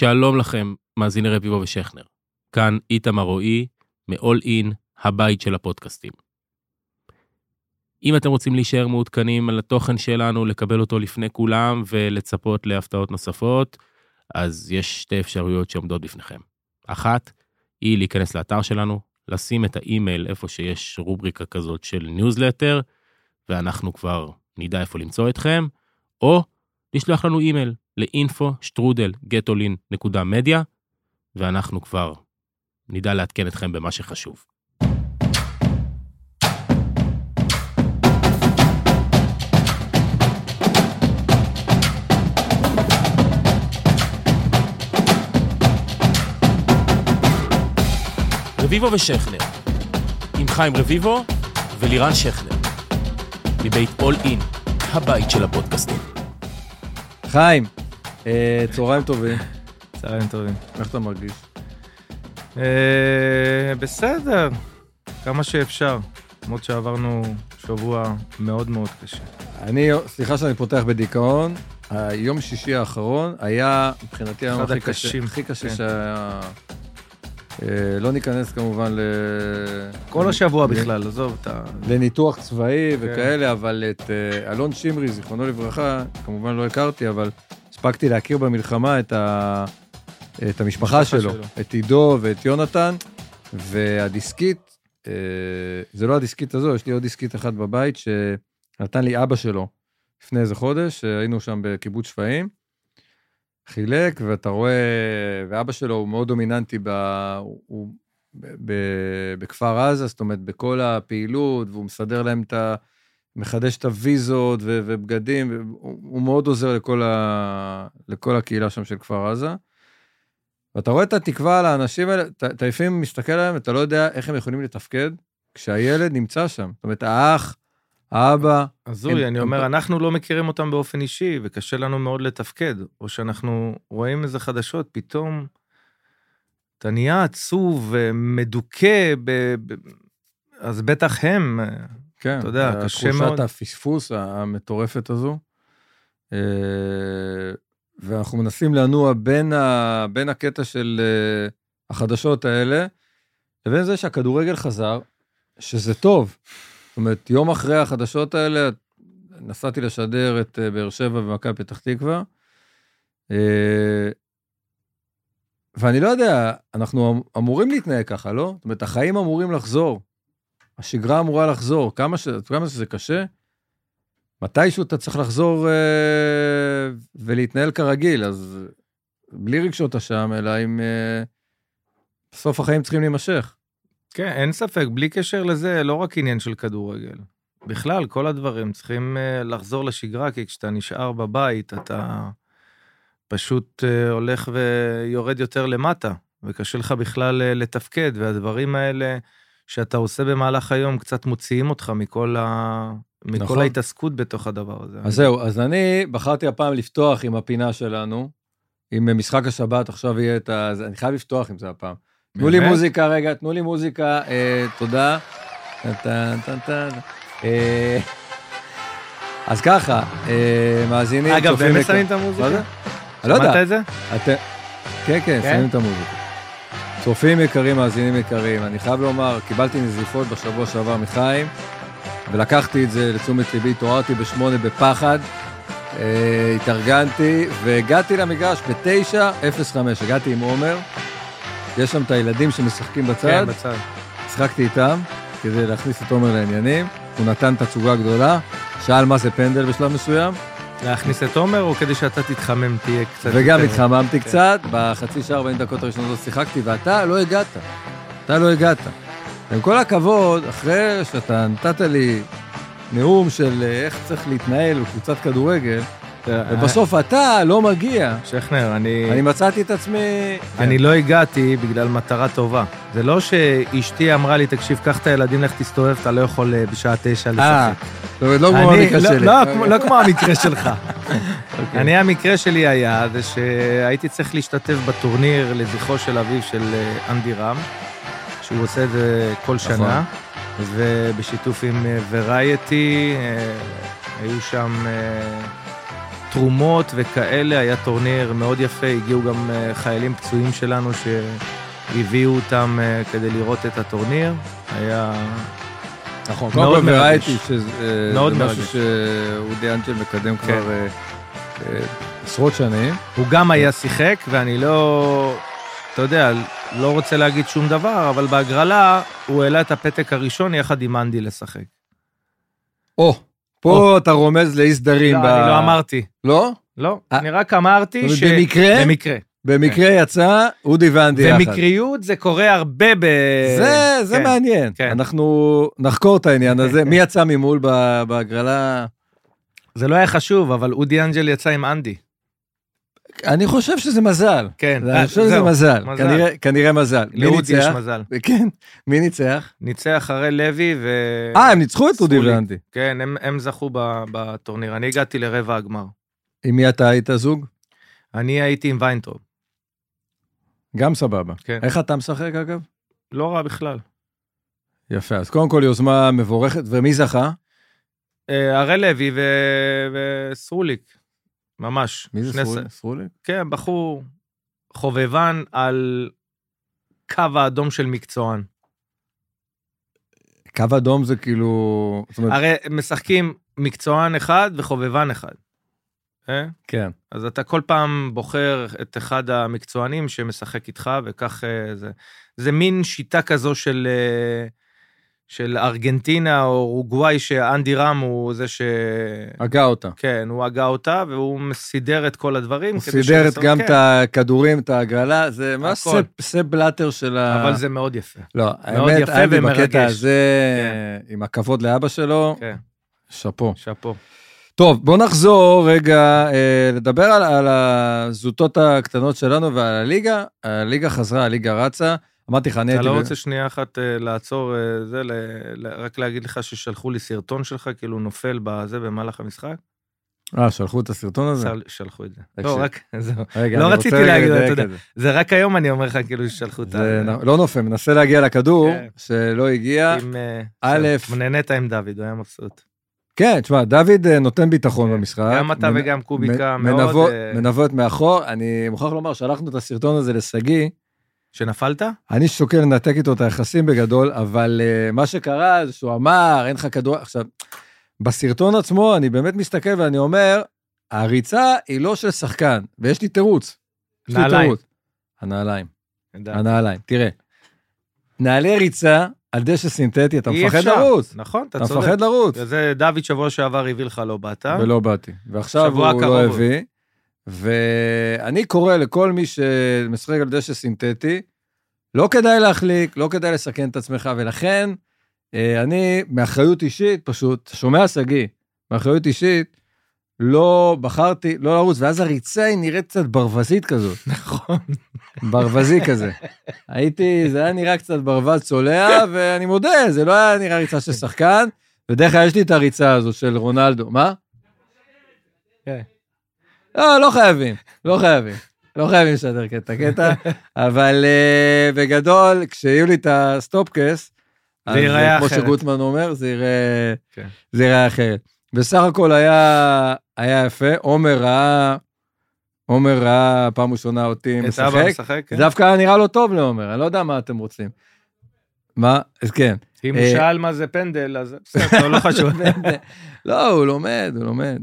שלום לכם, מאזיני רביבו ושכנר. כאן איתמר רועי, מ-all in, הבית של הפודקאסטים. אם אתם רוצים להישאר מעודכנים על התוכן שלנו, לקבל אותו לפני כולם ולצפות להפתעות נוספות, אז יש שתי אפשרויות שעומדות בפניכם. אחת, היא להיכנס לאתר שלנו, לשים את האימייל איפה שיש רובריקה כזאת של ניוזלטר, ואנחנו כבר נדע איפה למצוא אתכם, או לשלוח לנו אימייל גטולין.מדיה, ואנחנו כבר נדע לעדכן אתכם במה שחשוב. רביבו ושכנר, עם חיים רביבו ולירן שכנר, מבית אול אין, הבית של הפודקאסטים. חיים, צהריים טובים, צהריים טובים. איך אתה מרגיש? אה, בסדר, כמה שאפשר. למרות שעברנו שבוע מאוד מאוד קשה. אני, סליחה שאני פותח בדיכאון, היום שישי האחרון היה מבחינתי היום הכי קשה, הכי קשה כן. שהיה... אה, לא ניכנס כמובן ל... כל השבוע בכלל, עזוב את ה... לניתוח צבאי כן. וכאלה, אבל את אה, אלון שמרי, זיכרונו לברכה, כמובן לא הכרתי, אבל הספקתי להכיר במלחמה את, ה... את המשפחה שלו, שלו. את עידו ואת יונתן, והדיסקית, אה, זה לא הדיסקית הזו, יש לי עוד דיסקית אחת בבית שנתן לי אבא שלו לפני איזה חודש, היינו שם בקיבוץ שפיים. חילק, ואתה רואה, ואבא שלו הוא מאוד דומיננטי ב, הוא, הוא, ב, ב, בכפר עזה, זאת אומרת, בכל הפעילות, והוא מסדר להם את ה... מחדש את הוויזות ו, ובגדים, והוא הוא מאוד עוזר לכל, ה, לכל הקהילה שם של כפר עזה. ואתה רואה את התקווה על האנשים האלה, אתה לפעמים מסתכל עליהם, אתה לא יודע איך הם יכולים לתפקד כשהילד נמצא שם. זאת אומרת, האח, האבא, הזוי, אני הם- אומר, אנחנו לא מכירים אותם באופן אישי, וקשה לנו מאוד לתפקד. או שאנחנו רואים איזה חדשות, פתאום אתה נהיה עצוב ומדוכא, ב... ב... אז בטח הם, כן, אתה יודע, קשה תחושת מאוד. הפספוס המטורפת הזו. אה, ואנחנו מנסים לנוע בין, ה, בין הקטע של אה, החדשות האלה, לבין זה שהכדורגל חזר, שזה טוב. אומרת, יום אחרי החדשות האלה, נסעתי לשדר את אה, באר שבע ומכבי פתח תקווה, אה, ואני לא יודע, אנחנו אמ- אמורים להתנהג ככה, לא? זאת אומרת, החיים אמורים לחזור. השגרה אמורה לחזור. כמה, ש... כמה שזה קשה, מתישהו אתה צריך לחזור אה, ולהתנהל כרגיל, אז בלי רגשות אשם, אלא עם... אה, בסוף החיים צריכים להימשך. כן, אין ספק, בלי קשר לזה, לא רק עניין של כדורגל. בכלל, כל הדברים צריכים אה, לחזור לשגרה, כי כשאתה נשאר בבית, אתה פשוט אה, הולך ויורד יותר למטה, וקשה לך בכלל אה, לתפקד, והדברים האלה שאתה עושה במהלך היום קצת מוציאים אותך מכל, ה... מכל נכון. ההתעסקות בתוך הדבר הזה. אז זהו, אז אני בחרתי הפעם לפתוח עם הפינה שלנו, עם משחק השבת, עכשיו יהיה את ה... אני חייב לפתוח עם זה הפעם. תנו לי? מוזיקה רגע, תנו לי מוזיקה, אה, תודה. אה, אז ככה, אה, מאזינים, אגב, באמת שמים את המוזיקה? לא יודע. שמעת את זה? כן, כן, כן? שמים את המוזיקה. צופים יקרים, מאזינים יקרים, אני חייב לומר, קיבלתי נזיפות בשבוע שעבר מחיים, ולקחתי את זה לתשומת ליבי, התעוררתי בשמונה בפחד, התארגנתי, והגעתי למגרש ב-9.05, הגעתי עם עומר, יש שם את הילדים שמשחקים בצד, כן, בצד. שיחקתי איתם כדי להכניס את עומר לעניינים, הוא נתן תצוגה גדולה, שאל מה זה פנדל בשלב מסוים, להכניס את עומר, או כדי שאתה תתחמם, תהיה קצת... וגם יותר- התחממתי כן. קצת, בחצי שעה 40 דקות הראשונות שיחקתי, ואתה לא הגעת. אתה לא הגעת. עם כל הכבוד, אחרי שאתה נתת לי נאום של אה, איך צריך להתנהל בקבוצת כדורגל, ובסוף אתה לא מגיע, שכנר, אני... אני מצאתי את עצמי... אני לא הגעתי בגלל מטרה טובה. זה לא שאשתי אמרה לי, תקשיב, קח את הילדים, לך תסתובב, אתה לא יכול אה, בשעה תשע אה, לשחק. אומרת, לא כמו המקרה שלי. לא כמו- המקרה שלך. אוקיי. אני, המקרה שלי היה, זה שהייתי צריך להשתתף בטורניר לזכרו של אביו של אה, אנדי רם, שהוא עושה את זה כל נכון. שנה, ובשיתוף עם ורייטי, היו שם אה, תרומות וכאלה, היה טורניר מאוד יפה, הגיעו גם אה, חיילים פצועים שלנו שהביאו אותם אה, כדי לראות את הטורניר. היה... נכון, מאוד קודם כל מרגש. וראיתי שזה מאוד משהו מרגש. שאודי אנג'ל מקדם כן. כבר אה, אה, עשרות שנים. הוא גם היה שיחק, ואני לא, אתה יודע, לא רוצה להגיד שום דבר, אבל בהגרלה הוא העלה את הפתק הראשון יחד עם אנדי לשחק. או, פה אתה רומז לאי סדרים. לא, ב- אני לא אמרתי. לא? לא, אה, אני רק אמרתי ש... במקרה? במקרה. במקרה יצא אודי ואנדי יחד. ומקריות זה קורה הרבה ב... זה, זה כן. מעניין. כן. אנחנו נחקור את העניין הזה. מי יצא ממול בהגרלה? זה לא היה חשוב, אבל אודי אנג'ל יצא עם אנדי. אני חושב שזה מזל. כן, אני חושב שזה מזל. מזל. כנראה- כנראה מזל. לאודי יש? מזל. כן, מי ניצח? ניצח הרי לוי ו... אה, הם ניצחו את אודי. ואנדי. כן, הם, הם זכו בטורניר. אני הגעתי לרבע הגמר. עם מי אתה היית זוג? אני הייתי עם ויינטרוב. גם סבבה. כן. איך אתה משחק אגב? לא רע בכלל. יפה, אז קודם כל יוזמה מבורכת, ומי זכה? אה, הרי לוי ו... וסרוליק. ממש. מי זה שני סרולי? ס- סרולי? כן, בחור חובבן על קו האדום של מקצוען. קו אדום זה כאילו... אומרת, הרי משחקים מקצוען אחד וחובבן אחד. אה? כן. אז אתה כל פעם בוחר את אחד המקצוענים שמשחק איתך, וכך אה, זה. זה מין שיטה כזו של, אה, של ארגנטינה או אורוגוואי, שאנדי רם הוא זה ש... הגה אותה. כן, הוא הגה אותה, והוא סידר את כל הדברים. הוא סידר את גם כן, את הכדורים, את ההגרלה, זה ממש ספ בלאטר של ה... אבל זה מאוד יפה. לא, מאוד האמת, יפה ומרגש. בקטע הזה, עם הכבוד לאבא שלו, כן, שאפו. שאפו. טוב, בוא נחזור רגע אה, לדבר על, על הזוטות הקטנות שלנו ועל הליגה. הליגה חזרה, הליגה רצה. אמרתי לך, אני אתה הייתי... לא ב- רוצה שנייה אחת אה, לעצור אה, זה, רק להגיד לך ששלחו לי סרטון שלך, כאילו נופל בזה במהלך המשחק? אה, שלחו את הסרטון הזה? של- שלחו את זה. לא, רק, זהו. לא רציתי להגיד, אתה יודע. זה. רק היום אני אומר לך, כאילו, ששלחו את ה... לא נופל, מנסה להגיע לכדור, כן. שלא הגיע. אה, א', נהנית עם דוד, הוא היה מבסוט. כן, תשמע, דוד נותן ביטחון כן. במשחק. גם אתה וגם קוביקה מאוד... מנווט מאחור. אני מוכרח לומר, שלחנו את הסרטון הזה לשגיא, שנפלת? אני שוקל לנתק איתו את היחסים בגדול, אבל uh, מה שקרה זה שהוא אמר, אין לך כדור... עכשיו, בסרטון עצמו אני באמת מסתכל ואני אומר, הריצה היא לא של שחקן, ויש לי תירוץ. נעליים. הנעליים. הנעליים. תראה, נעלי ריצה על דשא סינתטי, אתה מפחד אפשר. לרוץ. נכון, אתה אתה צודק. מפחד לרוץ. זה דוד שבוע שעבר הביא לך, לא באת. ולא באתי. ועכשיו הוא לא. הביא. ואני קורא לכל מי שמשחק על דשא סינתטי, לא כדאי להחליק, לא כדאי לסכן את עצמך, ולכן אה, אני, מאחריות אישית, פשוט, שומע שגיא, מאחריות אישית, לא בחרתי לא לרוץ, ואז הריצה היא נראית קצת ברווזית כזאת, נכון. ברווזי כזה. הייתי, זה היה נראה קצת ברווז צולע, ואני מודה, זה לא היה נראה ריצה של שחקן, בדרך כלל יש לי את הריצה הזו של רונלדו. מה? כן. לא, לא חייבים, לא חייבים. לא חייבים לשדר קטע קטע, אבל uh, בגדול, כשיהיו לי את הסטופקס, זה ייראה כמו אחרת. שגוטמן אומר, זה ייראה, כן. זה ייראה אחרת. בסך הכל היה, היה יפה, עומר ראה, עומר ראה פעם ראשונה אותי את אבא משחק, משחק, כן. דווקא היה נראה לו טוב לעומר, אני לא יודע מה אתם רוצים. מה? אז כן. אם הוא אה, שאל מה זה פנדל, אז בסדר, לא חשוב. לא, הוא לומד, הוא לומד.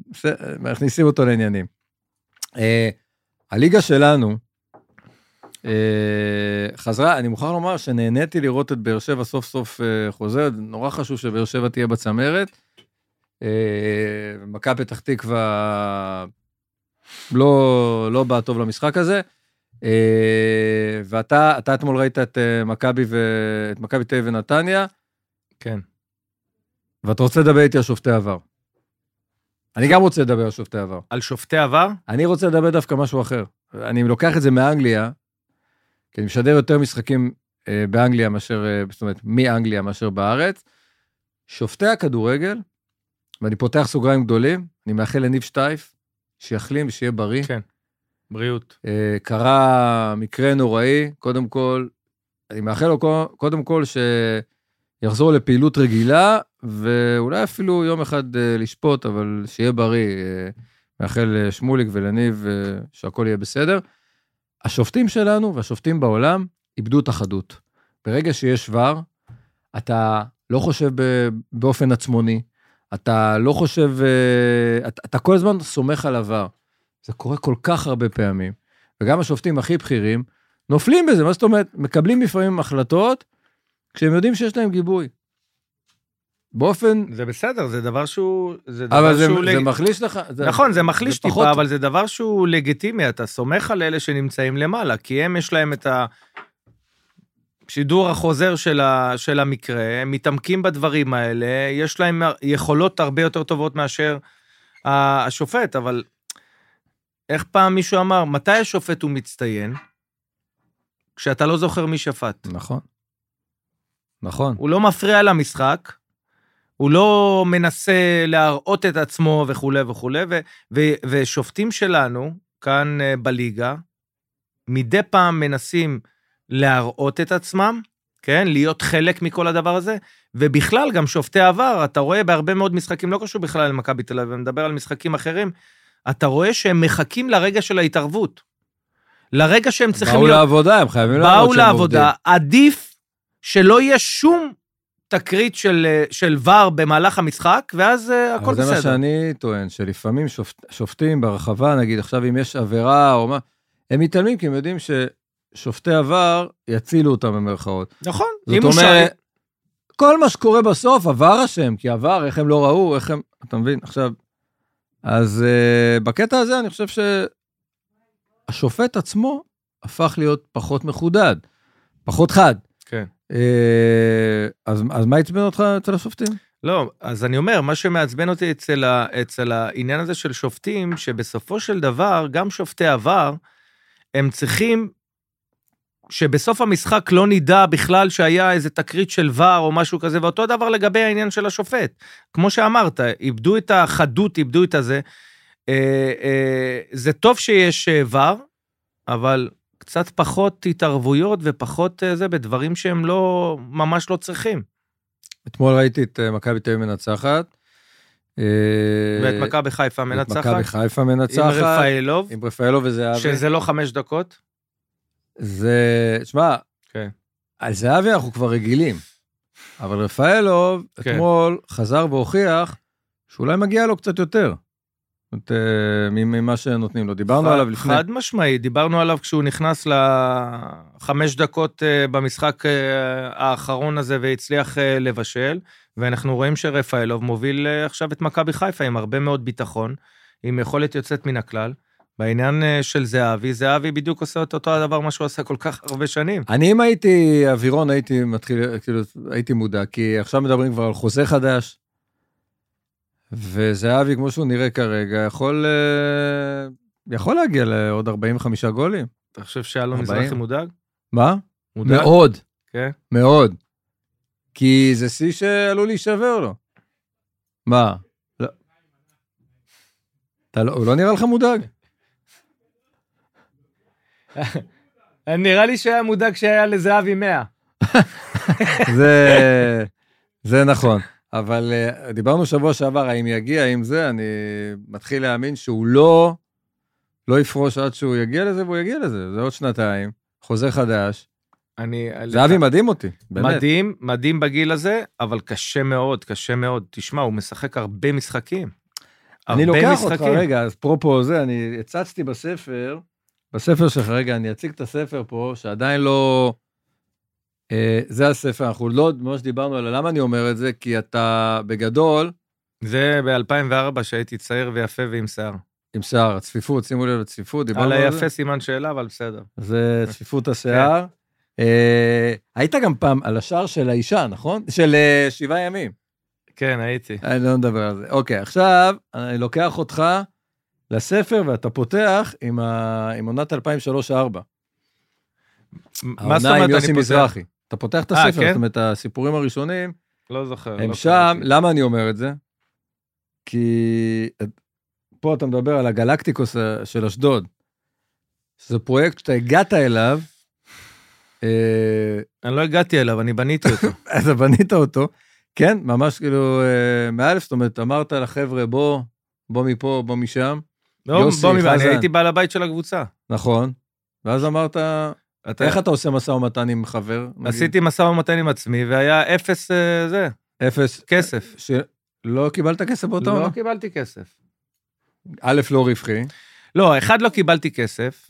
מכניסים אותו לעניינים. אה, הליגה שלנו אה, חזרה, אני מוכרח לומר שנהניתי לראות את באר שבע סוף סוף אה, חוזרת, נורא חשוב שבאר שבע תהיה בצמרת. מכבי פתח תקווה לא, לא באה טוב למשחק הזה. ואתה אתה אתמול ראית את מכבי ו- את מכבי תל אביב ונתניה. כן. ואתה רוצה לדבר איתי על שופטי עבר. אני גם רוצה לדבר על שופטי עבר. על שופטי עבר? אני רוצה לדבר דווקא משהו אחר. אני לוקח את זה מאנגליה, כי אני משדר יותר משחקים אה, באנגליה מאשר, אה, זאת אומרת, מאנגליה מאשר בארץ. שופטי הכדורגל, ואני פותח סוגריים גדולים, אני מאחל לניב שטייף, שיחלים ושיהיה בריא. כן. בריאות. אה, קרה מקרה נוראי, קודם כל, אני מאחל לו קו- קודם כל שיחזור לפעילות רגילה, ואולי אפילו יום אחד אה, לשפוט, אבל שיהיה בריא. אה, מאחל לשמוליק ולניב אה, שהכל יהיה בסדר. השופטים שלנו והשופטים בעולם איבדו את החדות. ברגע שיש ור, אתה לא חושב באופן עצמוני, אתה לא חושב, אה, אתה, אתה כל הזמן סומך על עבר. זה קורה כל כך הרבה פעמים. וגם השופטים הכי בכירים נופלים בזה, מה זאת אומרת? מקבלים לפעמים החלטות כשהם יודעים שיש להם גיבוי. באופן... זה בסדר, זה דבר שהוא... זה דבר אבל זה, שהוא זה לג... מחליש לך... זה, נכון, זה מחליש זה טיפה, פחות... אבל זה דבר שהוא לגיטימי, אתה סומך על אלה שנמצאים למעלה, כי הם יש להם את השידור החוזר של, ה... של המקרה, הם מתעמקים בדברים האלה, יש להם יכולות הרבה יותר טובות מאשר השופט, אבל איך פעם מישהו אמר, מתי השופט הוא מצטיין? כשאתה לא זוכר מי שפט. נכון. נכון. הוא לא מפריע למשחק, הוא לא מנסה להראות את עצמו וכולי וכולי, ו- ו- ושופטים שלנו, כאן אה, בליגה, מדי פעם מנסים להראות את עצמם, כן? להיות חלק מכל הדבר הזה, ובכלל, גם שופטי עבר, אתה רואה בהרבה מאוד משחקים, לא קשור בכלל למכבי תל אביב, אני מדבר על משחקים אחרים, אתה רואה שהם מחכים לרגע של ההתערבות. לרגע שהם צריכים באו להיות... באו לעבודה, הם חייבים לעבוד שהם עובדים. באו לעבודה, עדיף שלא יהיה שום תקרית של, של ור במהלך המשחק, ואז אה, הכל בסדר. זה מה שאני טוען, שלפעמים שופט, שופטים ברחבה, נגיד עכשיו אם יש עבירה או מה, הם מתעלמים כי הם יודעים ששופטי עבר יצילו אותם במרכאות. נכון. זאת אומרת, ש... כל מה שקורה בסוף, עבר אשם, כי עבר, איך הם לא ראו, איך הם, אתה מבין? עכשיו, אז uh, בקטע הזה אני חושב שהשופט עצמו הפך להיות פחות מחודד, פחות חד. אה, אז, אז מה עצבן אותך אצל השופטים? לא, אז אני אומר, מה שמעצבן אותי אצל, ה, אצל העניין הזה של שופטים, שבסופו של דבר, גם שופטי עבר, הם צריכים שבסוף המשחק לא נדע בכלל שהיה איזה תקרית של ור או משהו כזה, ואותו דבר לגבי העניין של השופט. כמו שאמרת, איבדו את החדות, איבדו את הזה. אה, אה, זה טוב שיש ור, אבל קצת פחות התערבויות ופחות אה, זה בדברים שהם לא, ממש לא צריכים. אתמול ראיתי את אה, מכבי תל אביב מנצחת. אה, ואת מכבי חיפה מנצחת. מכבי חיפה מנצחת. עם רפאלוב. עם רפאלוב וזהבי. שזה לא חמש דקות. זה, תשמע, כן. על זהבי אנחנו כבר רגילים. אבל רפאלוב כן. אתמול חזר והוכיח שאולי מגיע לו קצת יותר. זאת אומרת, ממה שנותנים לו. דיברנו עליו לפני... חד משמעי, דיברנו עליו כשהוא נכנס לחמש דקות אה, במשחק אה, האחרון הזה והצליח אה, לבשל, ואנחנו רואים שרפאלוב מוביל עכשיו את מכבי חיפה עם הרבה מאוד ביטחון, עם יכולת יוצאת מן הכלל. בעניין של זהבי, זהבי בדיוק עושה את אותו הדבר מה שהוא עשה כל כך הרבה שנים. אני אם הייתי אווירון הייתי מתחיל, כאילו, הייתי מודע, כי עכשיו מדברים כבר על חוזה חדש, וזהבי, כמו שהוא נראה כרגע, יכול, אה, יכול להגיע לעוד 45 גולים. אתה חושב שאלון מזרחי מודאג? מה? מודאג? מאוד. כן? מאוד. כי זה שיא שעלול להישבר לו. מה? לא. אתה לא, הוא לא נראה לך מודאג? נראה לי שהיה מודאג שהיה לזהבי 100. זה, זה נכון. אבל uh, דיברנו שבוע שעבר, האם יגיע, האם זה, אני מתחיל להאמין שהוא לא, לא יפרוש עד שהוא יגיע לזה, והוא יגיע לזה, זה עוד שנתיים, חוזה חדש. אני... זהבי מדהים אותי, באמת. מדהים, מדהים בגיל הזה, אבל קשה מאוד, קשה מאוד. תשמע, הוא משחק הרבה משחקים. אני לוקח משחקים. אותך, רגע, אז אפרופו זה, אני הצצתי בספר, בספר שלך, רגע, אני אציג את הספר פה, שעדיין לא... אה, זה הספר, אנחנו לא ממש דיברנו על למה אני אומר את זה, כי אתה בגדול... זה ב-2004 שהייתי צעיר ויפה ועם שיער. עם שיער, הצפיפות, שימו לב לצפיפות, דיברנו על זה. על היפה סימן שאלה, אבל בסדר. זה צפיפות השיער. אה, היית גם פעם על השער של האישה, נכון? של אה, שבעה ימים. כן, הייתי. אני לא מדבר על זה. אוקיי, עכשיו אני לוקח אותך לספר ואתה פותח עם, ה... עם עונת 2003-2004. מה זאת אומרת אני פותח? מזרחי. אתה פותח את אה, הספר, כן? זאת אומרת, הסיפורים הראשונים, לא זוכר. הם לא שם. למה אני אומר את זה? כי פה אתה מדבר על הגלקטיקוס של אשדוד, שזה פרויקט שאתה הגעת אליו. אה, אני לא הגעתי אליו, אני בניתי אותו. אתה בנית אותו, כן, ממש כאילו, אה, מאלף, זאת אומרת, אמרת לחבר'ה, בוא, בוא מפה, בוא משם. לא, יוסי, בוא אני. הייתי בעל הבית של הקבוצה. נכון. ואז אמרת, אתה- איך אתה עושה משא ומתן עם חבר? נגיד? עשיתי משא ומתן עם עצמי, והיה אפס אה, זה, אפס. כסף. שלא קיבלת כסף באותו לא עונה? קיבלתי כסף. א', לא רווחי. לא, אחד לא קיבלתי כסף,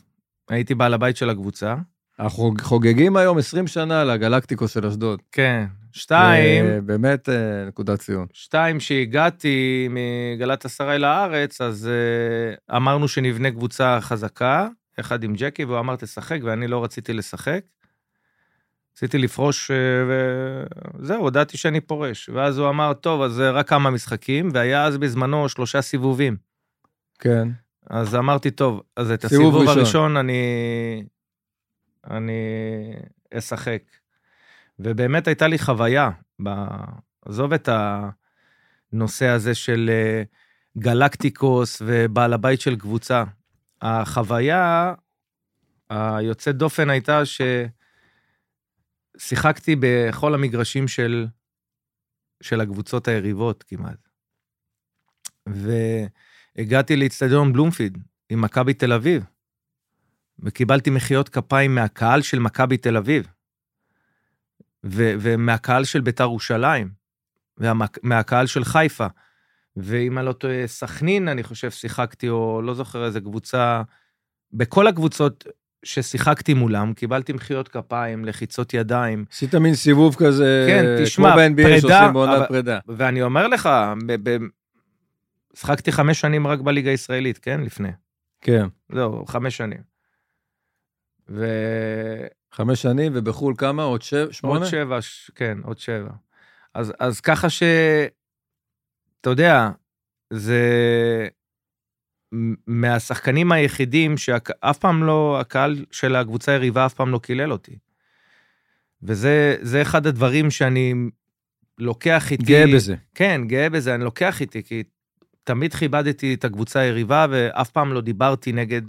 הייתי בעל הבית של הקבוצה. אנחנו חוגגים היום 20 שנה לגלקטיקוס של אשדוד. כן. שתיים, אה, באמת אה, נקודת ציון. שתיים, שהגעתי מגלת אסריי לארץ, אז uh, אמרנו שנבנה קבוצה חזקה, יחד עם ג'קי, והוא אמר תשחק, ואני לא רציתי לשחק. רציתי לפרוש, uh, וזהו, הודעתי שאני פורש. ואז הוא אמר, טוב, אז אה, רק כמה משחקים, והיה אז בזמנו שלושה סיבובים. כן. אז אמרתי, טוב, אז את סיבוב הסיבוב ראשון. הראשון אני, אני אשחק. ובאמת הייתה לי חוויה. עזוב את הנושא הזה של אה, גלקטיקוס ובעל הבית של קבוצה. החוויה היוצאת דופן הייתה ששיחקתי בכל המגרשים של, של הקבוצות היריבות כמעט. והגעתי לאיצטדיון בלומפיד עם מכבי תל אביב, וקיבלתי מחיאות כפיים מהקהל של מכבי תל אביב, ו- ומהקהל של ביתר ירושלים, ומהקהל של חיפה. ואם אני לא טועה, סכנין, אני חושב, שיחקתי, או לא זוכר איזה קבוצה, בכל הקבוצות ששיחקתי מולם, קיבלתי מחיאות כפיים, לחיצות ידיים, עשית מין סיבוב כזה, כן, תשמע, כמו ב-NBA שעושים בעונת פרידה. ואני אומר לך, ב- ב- שיחקתי חמש שנים רק בליגה הישראלית, כן? לפני. כן. זהו, חמש שנים. ועוד חמש שנים, ובחו"ל כמה? עוד שבע? שמונה? שבע, ש- כן, עוד שבע. אז, אז ככה ש... אתה יודע, זה מהשחקנים היחידים שאף פעם לא, הקהל של הקבוצה היריבה אף פעם לא קילל אותי. וזה זה אחד הדברים שאני לוקח איתי... גאה בזה. כן, גאה בזה, אני לוקח איתי, כי תמיד כיבדתי את הקבוצה היריבה, ואף פעם לא דיברתי נגד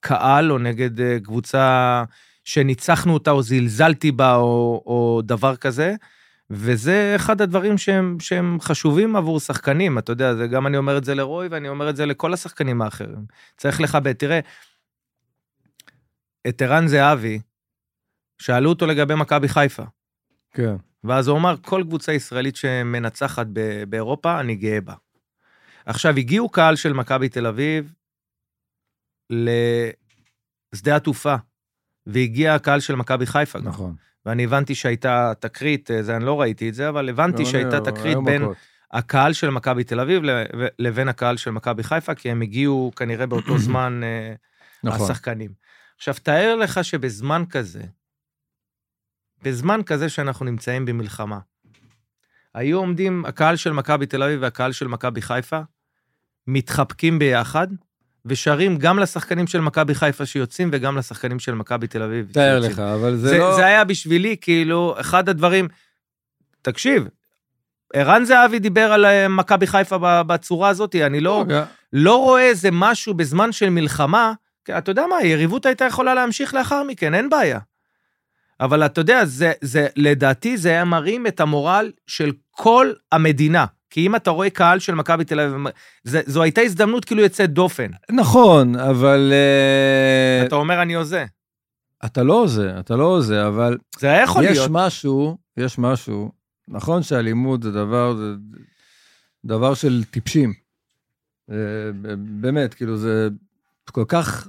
קהל או נגד אה, קבוצה שניצחנו אותה או זלזלתי בה או, או דבר כזה. וזה אחד הדברים שהם, שהם חשובים עבור שחקנים, אתה יודע, זה גם אני אומר את זה לרוי ואני אומר את זה לכל השחקנים האחרים. צריך לכבד. תראה, את ערן זהבי, שאלו אותו לגבי מכבי חיפה. כן. ואז הוא אמר, כל קבוצה ישראלית שמנצחת ב- באירופה, אני גאה בה. עכשיו, הגיעו קהל של מכבי תל אביב לשדה התעופה, והגיע הקהל של מכבי חיפה גם. ואני הבנתי שהייתה תקרית, אה, זה אני לא ראיתי את זה, אבל הבנתי גם שהייתה אני- תקרית בין. הקהל של מכבי תל אביב לבין הקהל של מכבי חיפה, כי הם הגיעו כנראה באותו זמן, אה, נכון. השחקנים. עכשיו, תאר לך שבזמן כזה, בזמן כזה שאנחנו נמצאים במלחמה, היו עומדים הקהל של מכבי תל אביב והקהל של מכבי חיפה, מתחבקים ביחד, ושרים גם לשחקנים של מכבי חיפה שיוצאים וגם לשחקנים של מכבי תל אביב. תאר. לך, אבל זה זה, לא... זה היה בשבילי, כאילו, אחד הדברים... תקשיב, ערן זהבי דיבר על אה, מכבי חיפה בצורה הזאת, אני לא, רגע, לא רואה איזה משהו בזמן של מלחמה, כי אתה יודע מה, היריבות הייתה יכולה להמשיך לאחר מכן, אין בעיה. אבל אתה יודע, זה, זה, לדעתי זה היה מרים את המורל של כל המדינה. כי אם אתה רואה קהל של מכבי תל אביב, זו הייתה הזדמנות כאילו יוצאת דופן. נכון, אבל... אה, אתה אומר, אני הוזה. אתה לא הוזה, אתה לא הוזה, אבל זה היה יכול יש להיות. משהו, יש משהו, נכון שאלימות זה דבר, זה דבר של טיפשים. אה, באמת, כאילו, זה כל כך,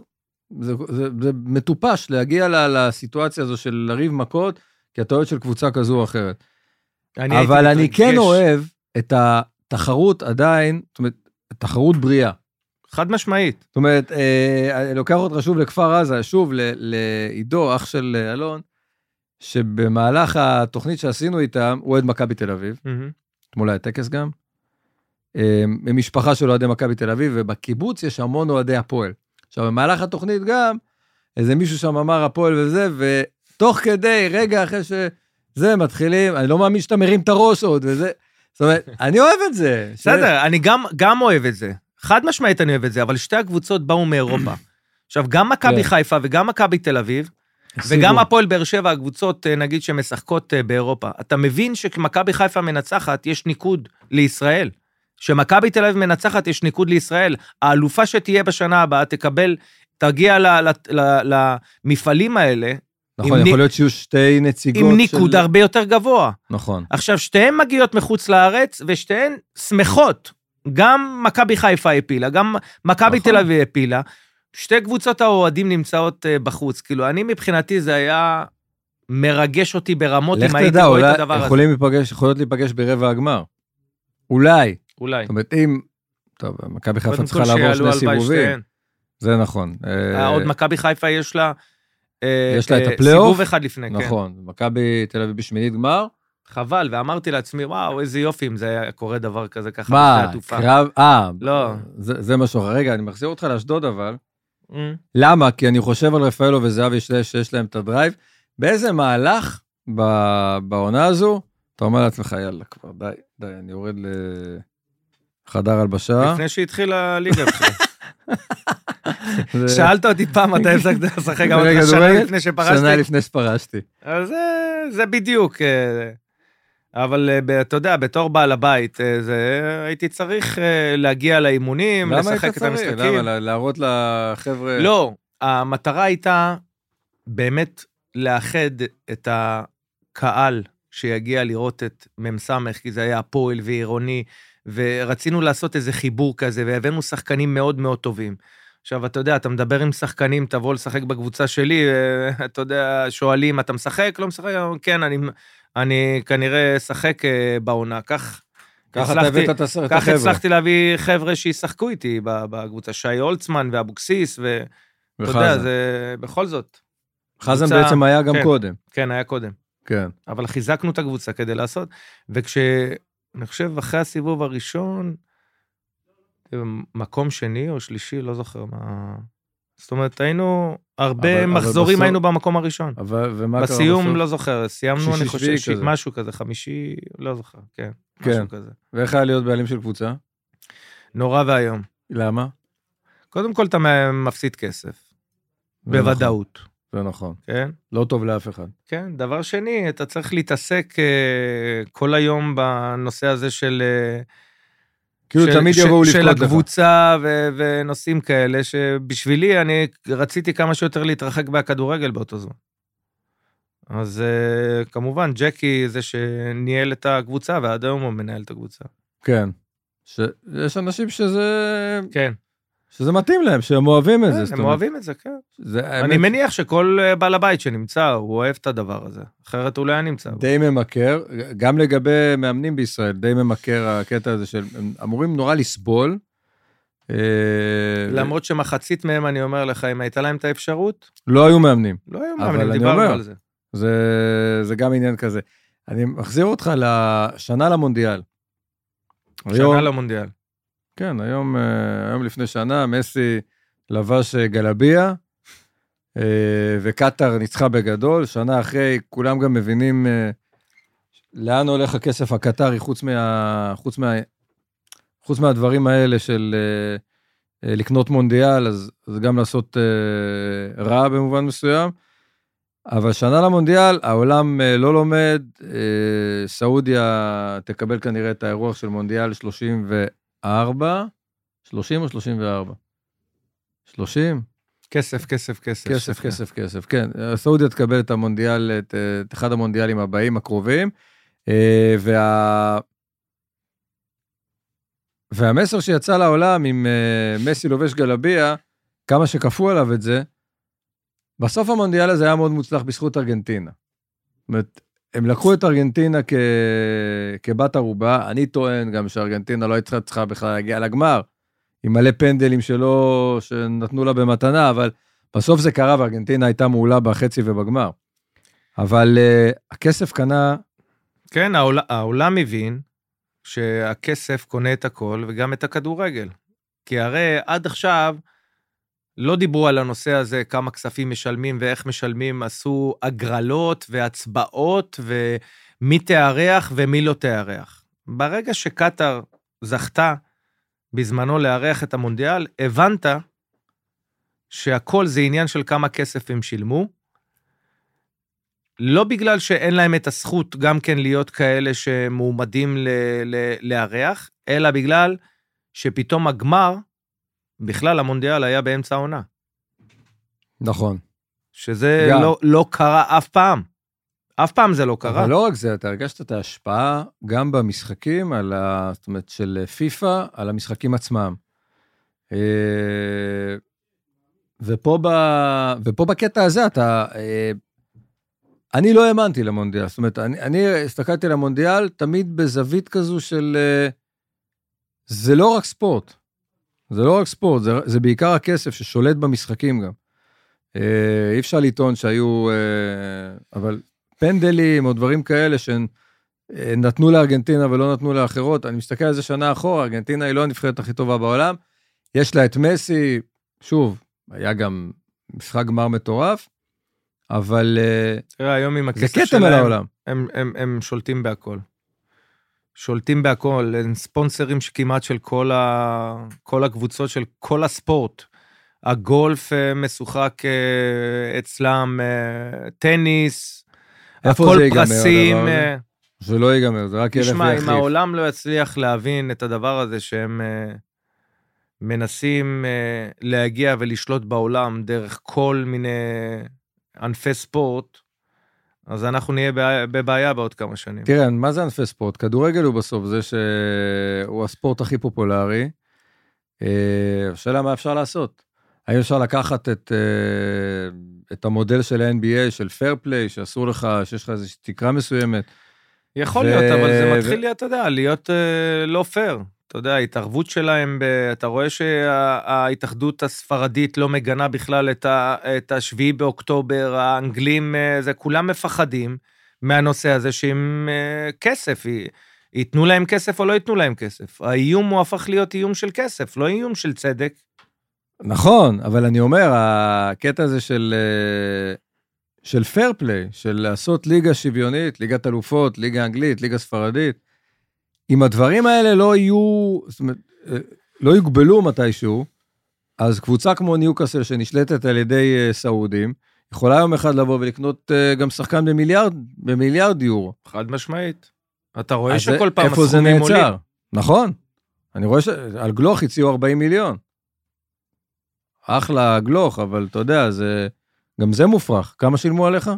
זה, זה, זה מטופש להגיע לסיטואציה הזו של לריב מכות, כי אתה אוהד של קבוצה כזו או אחרת. אני אבל אני כן. אוהב את התחרות עדיין, זאת אומרת, תחרות בריאה. חד משמעית. זאת אומרת, אה, אני לוקח אותך שוב לכפר עזה, שוב לעידו, אח של אה, אלון, שבמהלך התוכנית שעשינו איתם, הוא אוהד מכבי תל אביב, אתמול היה טקס גם, אה, ממשפחה של אוהדי מכבי תל אביב, ובקיבוץ יש המון אוהדי הפועל. עכשיו, במהלך התוכנית גם, איזה מישהו שם אמר הפועל וזה, ותוך כדי, רגע אחרי שזה, מתחילים, אני לא מאמין שאתה מרים את הראש עוד, וזה, זאת אומרת, אני אוהב את זה. בסדר, אני גם, גם אוהב את זה. חד משמעית אני אוהב את זה, אבל שתי הקבוצות באו מאירופה. עכשיו, גם מכבי כן. חיפה וגם מכבי תל אביב. וגם הפועל באר שבע, הקבוצות, אה, נגיד, שמשחקות אה, באירופה. אתה מבין שכמכבי חיפה מנצחת, יש ניקוד לישראל. שמכבי תל אביב מנצחת, יש ניקוד לישראל. האלופה שתהיה בשנה הבאה תקבל, תגיע למפעלים האלה נכון, יכול להיות שיהיו שתי נציגות עם ניקוד של... הרבה יותר גבוה. נכון. עכשיו, שתיהן מגיעות מחוץ לארץ, ושתיהן שמחות. גם מכבי חיפה הפילה, גם מכבי נכון. תל אביב הפילה. שתי קבוצות האוהדים נמצאות אה, בחוץ. כאילו, אני מבחינתי זה היה מרגש אותי ברמות לך אם הייתי תדע, רואה אולי את הדבר הזה. יכולים להיפגש, יכולות להיפגש ברבע הגמר. אולי. אולי. זאת אומרת, אם... טוב, מכבי חיפה צריכה לעבור שני סיבובים. זה נכון. אה, אה, עוד מכבי חיפה יש לה... אה, יש לה את אה, הפלייאוף. סיבוב אחד לפני, כן. נכון. מכבי תל אביב בשמינית גמר. חבל, ואמרתי לעצמי, וואו, איזה יופי אם זה היה קורה דבר כזה ככה מה. קרב... אה, לא. זה זה משהו אחר. רגע, אני מחזיר אותך לאשדוד אבל. אה, למה? כי אני חושב על רפאלוב וזהבי שיש להם את ה drive. באיזה מהלך ב- בעונה הזו, אתה אומר לעצמך, יאללה, כבר די, די, אני יורד לחדר הלבשה. לפני שהתחילה הליגה שאלת אותי פעם מתי הפסקת לשחק, אמרתי לך שנה? לפני שנה שפרשתי. לפני שפרשתי. אז זה- בדיוק. אה, אבל אה, אתה יודע, בתור בעל הבית, אה, זה- הייתי צריך להגיע לאימונים, למה לשחק את? המשחקים. למה? לה- להראות לחבר'ה... לא, המטרה הייתה באמת לאחד את הקהל שיגיע לראות את מ"ס, כי זה היה הפועל ועירוני, ורצינו לעשות איזה חיבור כזה, והבאנו שחקנים מאוד מאוד טובים. עכשיו, אתה יודע, אתה מדבר עם שחקנים, תבוא לשחק בקבוצה שלי, אה, אתה יודע, שואלים, אתה משחק? לא משחק? כן, אני, אני כנראה אשחק אה, בעונה. כך אתה הצלחתי- הבאת את את כך החבר'ה. הצלחתי להביא חבר'ה שישחקו איתי בקבוצה, שי הולצמן ואבוקסיס, ואתה יודע. זה בכל זאת. חזן קבוצה- בעצם היה גם כן. קודם. כן, היה קודם. כן. אבל חיזקנו את הקבוצה כדי לעשות, וכשאני חושב אחרי הסיבוב הראשון, מקום שני או שלישי, לא זוכר מה... זאת אומרת, היינו, הרבה אבל- אבל מחזורים בסוף- היינו במקום הראשון. אבל, ומה קרה בסוף? בסיום לא זוכר, סיימנו, אני חושב, כזה. משהו כזה, חמישי, לא זוכר, כן, כן. משהו כזה. ואיך היה להיות בעלים של קבוצה? נורא ואיום. למה? קודם כל אתה מפסיד כסף, זה נכון, בוודאות, זה נכון. כן? לא טוב לאף אחד. כן, דבר שני, אתה צריך להתעסק אה, כל היום בנושא הזה של... אה, כאילו של- תמיד של- יבואו של לבכות לך. הקבוצה ו- ונושאים כאלה, שבשבילי אני רציתי כמה שיותר להתרחק מהכדורגל באותו זמן. אז אה, כמובן, ג'קי זה שניהל את הקבוצה, ועד היום הוא מנהל את הקבוצה. כן. ש... יש אנשים שזה... כן, שזה מתאים להם, שהם אוהבים את זה. זאת הם אוהבים את זה, כן. אני מניח שכל אה, בעל הבית שנמצא, הוא אוהב את הדבר הזה, אחרת הוא לא היה נמצא. די ממכר, גם לגבי מאמנים בישראל, די ממכר הקטע הזה של, הם אמורים נורא לסבול. אה, למרות שמחצית מהם, אני אומר לך, אם הייתה להם את האפשרות, לא היו מאמנים. לא היו מאמנים, דיברנו על זה. זה, זה גם עניין כזה. אני מחזיר אותך לשנה למונדיאל. היום, שנה למונדיאל. כן, היום, אה, היום לפני שנה, מסי לבש אה, גלביה, אה, וקטאר ניצחה בגדול. שנה אחרי, כולם גם מבינים לאן הולך הכסף הקטרי, חוץ, מה, חוץ, מה, חוץ מהדברים האלה של לקנות מונדיאל, אז, אז גם לעשות רע במובן מסוים. אבל שנה למונדיאל, העולם לא לומד, סעודיה תקבל כנראה את האירוח של מונדיאל 34, 30 או 34? 30? כסף, כסף, כסף. כסף. כסף, כסף, כן. סעודיה תקבל את המונדיאל, את, את אחד המונדיאלים הבאים, הקרובים, אה, וה... והמסר שיצא לעולם עם אה, מסי לובש גלביה, כמה שכפו עליו את זה, בסוף המונדיאל הזה היה מאוד מוצלח בזכות ארגנטינה. זאת אומרת, הם לקחו את ארגנטינה כ... כבת ערובה, אני טוען גם שארגנטינה לא הייתה צריכה בכלל להגיע לגמר, עם מלא פנדלים שלא, שנתנו לה במתנה, אבל בסוף זה קרה וארגנטינה הייתה מעולה בחצי ובגמר. אבל uh, הכסף קנה, כן, העול, העולם מבין שהכסף קונה את הכל וגם את הכדורגל. כי הרי עד עכשיו לא דיברו על הנושא הזה, כמה כספים משלמים ואיך משלמים, עשו הגרלות והצבעות ומי תארח ומי לא תארח. ברגע שקטאר זכתה בזמנו לארח את המונדיאל, הבנת שהכל זה עניין של כמה כסף הם שילמו, לא בגלל שאין להם את הזכות גם כן להיות כאלה שמועמדים לארח, אלא בגלל שפתאום הגמר, בכלל המונדיאל היה באמצע העונה. נכון. שזה גם. לא, לא קרה אף פעם. אף פעם זה לא קרה. אבל לא רק זה, אתה הרגשת את ההשפעה גם במשחקים, על ה... זאת אומרת, של פיפא, על המשחקים עצמם. אה, ופה, ב... ופה בקטע הזה אתה... אה, אני לא האמנתי למונדיאל, זאת אומרת, אני, אני הסתכלתי על המונדיאל תמיד בזווית כזו של... אה, זה לא רק ספורט. זה לא רק ספורט, זה, זה בעיקר הכסף ששולט במשחקים גם. אה, אי אפשר לטעון שהיו... אה, אבל פנדלים או דברים כאלה שנתנו לארגנטינה ולא נתנו לאחרות. אני מסתכל על זה שנה אחורה, ארגנטינה היא לא הנבחרת הכי טובה בעולם. יש לה את מסי, שוב, היה גם משחק גמר מטורף, אבל אה, תראה, היום עם זה כתם על העולם. הם, הם, הם שולטים בהכל. שולטים בהכל, הם ספונסרים שכמעט של כל, ה, כל הקבוצות של כל הספורט. הגולף אה, משוחק אה, אצלם, אה, טניס, הכל זה ייגמר, פרסים. זה לא ייגמר, זה רק ילך תשמע, אם. העולם לא יצליח להבין את הדבר הזה שהם מנסים להגיע ולשלוט בעולם דרך כל מיני ענפי ספורט, אז אנחנו נהיה בבעיה- בעוד כמה שנים. תראה, מה זה ענפי ספורט? כדורגל הוא בסוף זה שהוא הספורט הכי פופולרי. אה, השאלה מה אפשר לעשות. האם אפשר לקחת את, אה, את המודל של ה-NBA, של פייר פליי, שאסור לך, שיש לך איזושהי תקרה מסוימת? יכול ו- להיות, אבל זה ו- מתחיל להיות, אתה יודע, להיות אה, לא פייר. אתה יודע, ההתערבות שלהם, ב... אתה רואה שההתאחדות הספרדית לא מגנה בכלל את, ה... את השביעי באוקטובר, האנגלים, אה, זה כולם מפחדים מהנושא הזה שעם אה, כסף, ייתנו להם כסף או לא ייתנו להם כסף. האיום הוא הפך להיות איום של כסף, לא איום של צדק. נכון, אבל אני אומר, הקטע הזה של, אה, של פייר פליי, של לעשות ליגה שוויונית, ליגת אלופות, ליגה אנגלית, ליגה ספרדית, אם הדברים האלה לא יהיו, זאת אומרת, אה, לא יוגבלו מתישהו, אז קבוצה כמו ניוקאסל שנשלטת על ידי אה, סעודים, יכולה יום אחד לבוא ולקנות אה, גם שחקן במיליארד, במיליארד יורו. חד משמעית. אתה רואה שכל פעם הסכומים עולים. נכון. אני רואה שעל גלוך הציעו 40 מיליון. אחלה גלוך, אבל אתה יודע, זה... גם זה מופרך. כמה שילמו עליך?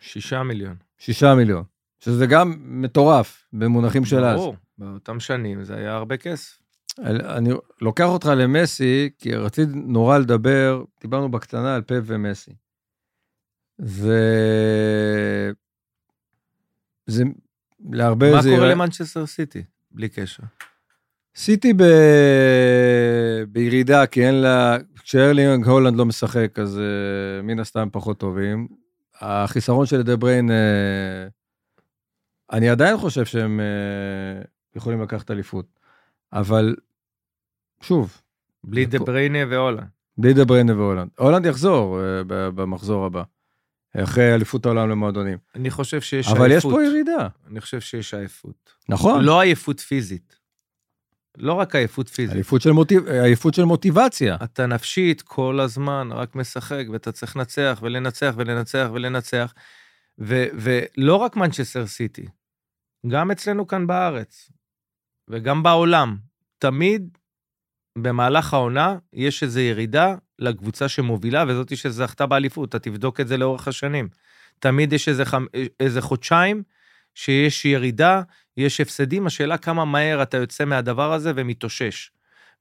שישה מיליון. שישה מיליון. שזה גם מטורף במונחים של אז. ברור, באותם שנים זה היה הרבה כסף. אני לוקח אותך למסי, כי רציתי נורא לדבר, דיברנו בקטנה על פפ ומסי. ו... זה להרבה מה זה... קורה ייראה- למנצ'סטר סיטי? בלי קשר. סיטי ב... בירידה, כי אין לה... כשארלינג הולנד לא משחק, אז אה, מן הסתם פחות טובים. החיסרון של דה בריין, אה, אני עדיין חושב שהם אה, יכולים לקחת אליפות. אבל, שוב, בלי דה בריינה והולנד. בלי דה בריין והולנד. הולנד יחזור אה, במחזור הבא, אחרי אליפות העולם למועדונים. אני חושב שיש אבל יש עייפות. פה ירידה. אני חושב שיש עייפות. נכון. לא עייפות פיזית. לא רק עייפות פיזית. עייפות של, מוטיב... עייפות של מוטיבציה. אתה נפשית כל הזמן רק משחק, ואתה צריך לנצח ולנצח ולנצח ולנצח. ולא רק מנצ'סטר סיטי, גם אצלנו כאן בארץ, וגם בעולם, תמיד במהלך העונה יש איזו ירידה לקבוצה שמובילה, וזאתי שזכתה באליפות, אתה תבדוק את זה לאורך השנים. תמיד יש איזה, חמ... איזה חודשיים שיש ירידה, יש הפסדים, השאלה כמה מהר אתה יוצא מהדבר הזה ומתאושש.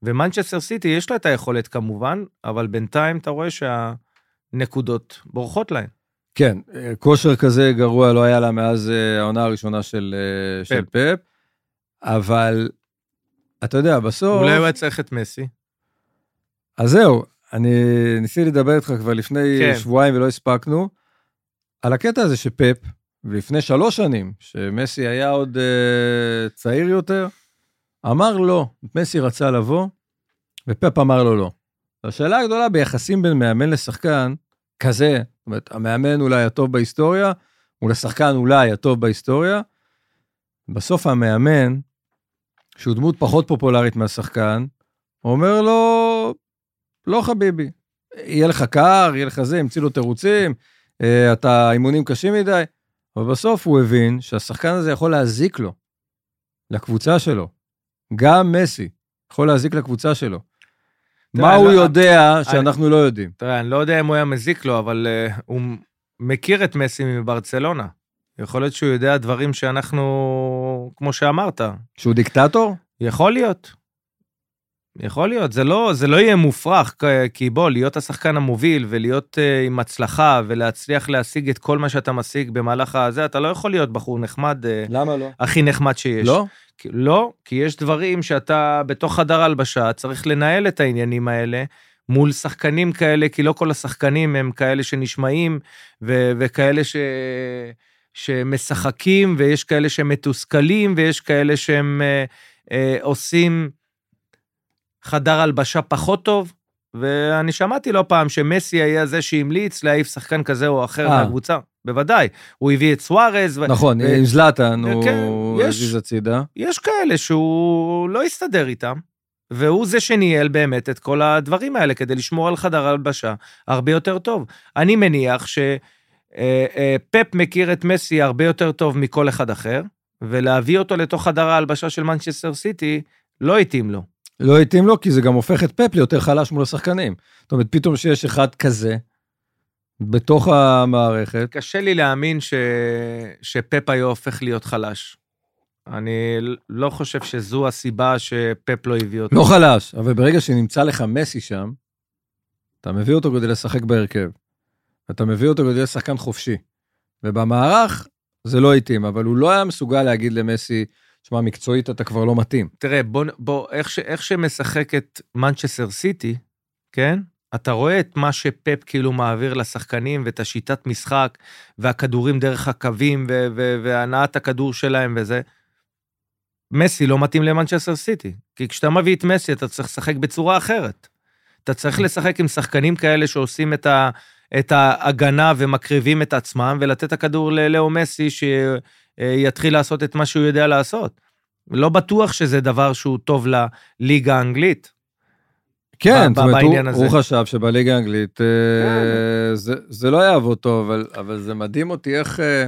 ומנצ'סטר סיטי יש לה את היכולת כמובן, אבל בינתיים אתה רואה שהנקודות בורחות להן. כן, אה, כושר כזה גרוע לא היה לה מאז אה, העונה הראשונה של, אה, של פפ, אבל אתה יודע, בסוף... אולי הוא היה צריך את מסי. אז זהו, אני ניסיתי לדבר איתך כבר לפני כן. שבועיים ולא הספקנו, על הקטע הזה שפפ, ולפני שלוש שנים, שמסי היה עוד אה, צעיר יותר, אמר לא, מסי רצה לבוא, ופפ אמר לו לא. השאלה הגדולה ביחסים בין מאמן לשחקן, כזה, זאת אומרת, המאמן אולי הטוב בהיסטוריה, מול השחקן אולי הטוב בהיסטוריה, בסוף המאמן, שהוא דמות פחות פופולרית מהשחקן, אומר לו, לא חביבי, יהיה לך קר, יהיה לך זה, המציאו לו תירוצים, אה, אתה, האימונים קשים מדי, אבל בסוף הוא הבין שהשחקן הזה יכול להזיק לו, לקבוצה שלו. גם מסי יכול להזיק לקבוצה שלו. מה אני הוא לא- יודע אני- שאנחנו לא יודעים? תראה, אני לא יודע אם הוא היה מזיק לו, אבל uh, הוא מכיר את מסי מברצלונה. יכול להיות שהוא יודע דברים שאנחנו, כמו שאמרת, שהוא דיקטטור? יכול להיות. יכול להיות, זה לא, זה לא יהיה מופרך, כי בוא, להיות השחקן המוביל ולהיות uh, עם הצלחה ולהצליח להשיג את כל מה שאתה משיג במהלך הזה, אתה לא יכול להיות בחור נחמד, uh, למה לא? הכי נחמד שיש. לא? כי- לא, כי יש דברים שאתה בתוך חדר הלבשה צריך לנהל את העניינים האלה מול שחקנים כאלה, כי לא כל השחקנים הם כאלה שנשמעים ו- וכאלה ש... שמשחקים, ויש כאלה שמתוסכלים, ויש כאלה שהם אה, אה, עושים חדר הלבשה פחות טוב. ואני שמעתי לא פעם שמסי היה זה שהמליץ להעיף שחקן כזה או אחר אה. מהקבוצה. בוודאי, הוא הביא את סוארז. נכון, ו- עם זלאטן הוא כן, יש. הזיז הצידה. יש כאלה שהוא לא הסתדר איתם, והוא זה שניהל באמת את כל הדברים האלה כדי לשמור על חדר הלבשה הרבה יותר טוב. אני מניח שפפ מכיר את מסי הרבה יותר טוב מכל אחד אחר, ולהביא אותו לתוך חדר ההלבשה של מנצ'סטר סיטי לא התאים לו. לא התאים לו, כי זה גם הופך את פפ ליותר חלש מול השחקנים. זאת אומרת, פתאום שיש אחד כזה בתוך המערכת, קשה לי להאמין ש... שפפ היה הופך להיות חלש. אני לא חושב שזו הסיבה שפפ לא הביא אותו. לא חלש, אבל ברגע שנמצא לך מסי שם, אתה מביא אותו כדי לשחק בהרכב. אתה מביא אותו כדי להיות שחקן חופשי. ובמערך זה לא התאים, אבל הוא לא היה מסוגל להגיד למסי, שמע, מקצועית אתה כבר לא מתאים. תראה, בוא, בוא איך, ש, איך שמשחקת מנצ'סטר סיטי, כן? אתה רואה את מה שפפ כאילו מעביר לשחקנים ואת השיטת משחק והכדורים דרך הקווים והנעת הכדור שלהם וזה. מסי לא מתאים למנצ'סטר סיטי, כי כשאתה מביא את מסי אתה צריך לשחק בצורה אחרת. אתה צריך לשחק עם שחקנים כאלה שעושים את, ה- את ההגנה ומקריבים את עצמם ולתת הכדור ללאו מסי שיתחיל לעשות את מה שהוא יודע לעשות. לא בטוח שזה דבר שהוא טוב לליגה האנגלית. כן, זאת אומרת, הוא, הזה. הוא חשב שבליגה האנגלית אה, זה, זה לא יעבוד טוב, אבל, אבל זה מדהים אותי איך אה,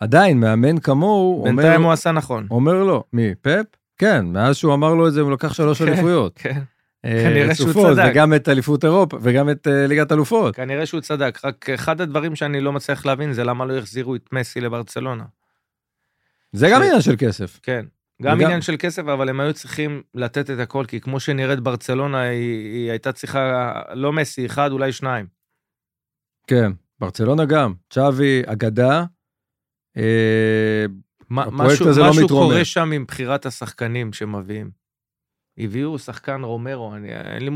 עדיין מאמן כמוהו אומר, בינתיים הוא עשה נכון. אומר לו, מי, פפ? כן, מאז שהוא אמר לו את זה הוא לקח שלוש כן. אליפויות. כן. אה, כנראה שהוא צדק. וגם את אליפות אירופה, וגם את אה, ליגת אלופות. כנראה שהוא צדק, רק אחד הדברים שאני לא מצליח להבין זה למה לא החזירו את מסי לברצלונה. זה גם עניין של כסף. כן. גם וגם- עניין של כסף, אבל הם היו צריכים לתת את הכל, כי כמו שנראית ברצלונה, היא, היא הייתה צריכה, לא מסי, אחד, אולי שניים. כן, ברצלונה גם. צ'אבי, אגדה. אה, משהו, הזה לא מתרומם. קורה שם עם בחירת השחקנים שמביאים. הביאו שחקן רומרו, אני, אין לי...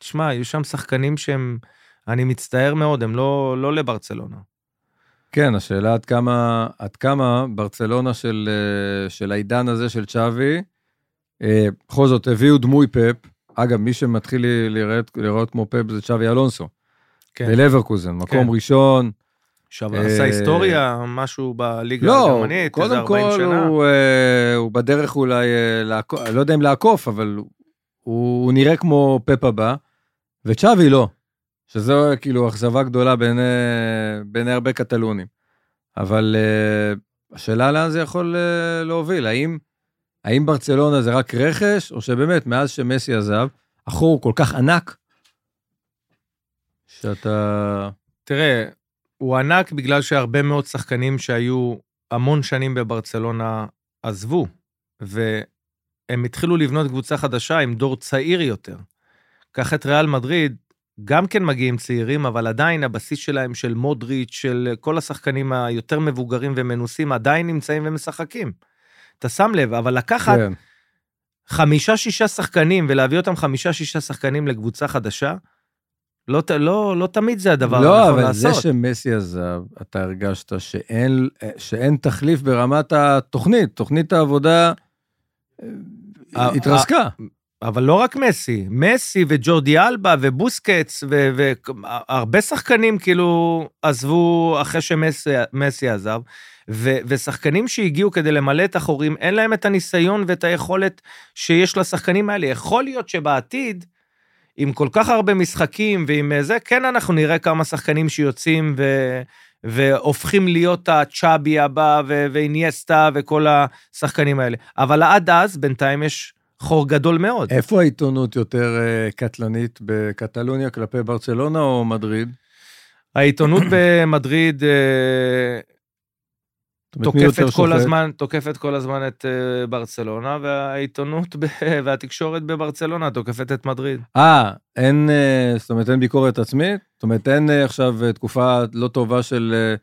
תשמע, היו שם שחקנים שהם... אני מצטער מאוד, הם לא, לא לברצלונה. כן, השאלה עד כמה, עד כמה ברצלונה של, אה, של העידן הזה של צ'אבי, אה, בכל זאת הביאו דמוי פפ. אגב, מי שמתחיל לראות, לראות כמו פפ זה צ'אבי אלונסו. כן. בלברקוזן, מקום כן. ראשון. עכשיו, אה, עשה היסטוריה, משהו בליגה לא, הגרמנית, איזה קודם 40 כל שנה. הוא, אה, הוא בדרך אולי אה, לעקוף, לא יודע אם לעקוף, אבל הוא, הוא נראה כמו פפ הבא, וצ'אבי לא, שזו כאילו אכזבה גדולה בעיני, בעיני הרבה קטלונים. אבל אה, השאלה לאן זה יכול אה, להוביל, האם, האם ברצלונה זה רק רכש, או שבאמת מאז שמסי עזב, החור כל כך ענק, שאתה... תראה, הוא ענק בגלל שהרבה מאוד שחקנים שהיו המון שנים בברצלונה עזבו, והם התחילו לבנות קבוצה חדשה עם דור צעיר יותר. קח את ריאל מדריד, גם כן מגיעים צעירים, אבל עדיין הבסיס שלהם של מודריץ', של כל השחקנים היותר מבוגרים ומנוסים, עדיין נמצאים ומשחקים. אתה שם לב, אבל לקחת כן. חמישה-שישה שחקנים ולהביא אותם חמישה-שישה שחקנים לקבוצה חדשה, לא, לא, לא תמיד זה הדבר לא, הנכון אבל לעשות. זה שמסי עזב, אתה הרגשת שאין, שאין תחליף ברמת התוכנית, תוכנית העבודה אה, התרסקה. אבל לא רק מסי, מסי וג'ורדי אלבה ובוסקץ והרבה שחקנים כאילו עזבו אחרי שמסי מסי עזב, ו, ושחקנים שהגיעו כדי למלא את החורים, אין להם את הניסיון ואת היכולת שיש לשחקנים האלה. יכול להיות שבעתיד עם כל כך הרבה משחקים ועם אה, זה, כן אנחנו נראה כמה שחקנים שיוצאים ו... והופכים להיות הצ'אבי הבא ו- ואינייסטה וכל השחקנים האלה. אבל עד אז, בינתיים יש חור גדול מאוד. איפה העיתונות יותר אה, קטלנית, בקטלוניה כלפי ברצלונה או מדריד? העיתונות במדריד אה, תוקפת כל? הזמן, תוקפת כל הזמן את אה, ברצלונה, והעיתונות ב- והתקשורת בברצלונה תוקפת את מדריד. אה, אין, זאת אומרת, אין ביקורת עצמית? זאת אומרת, אין עכשיו תקופה לא טובה של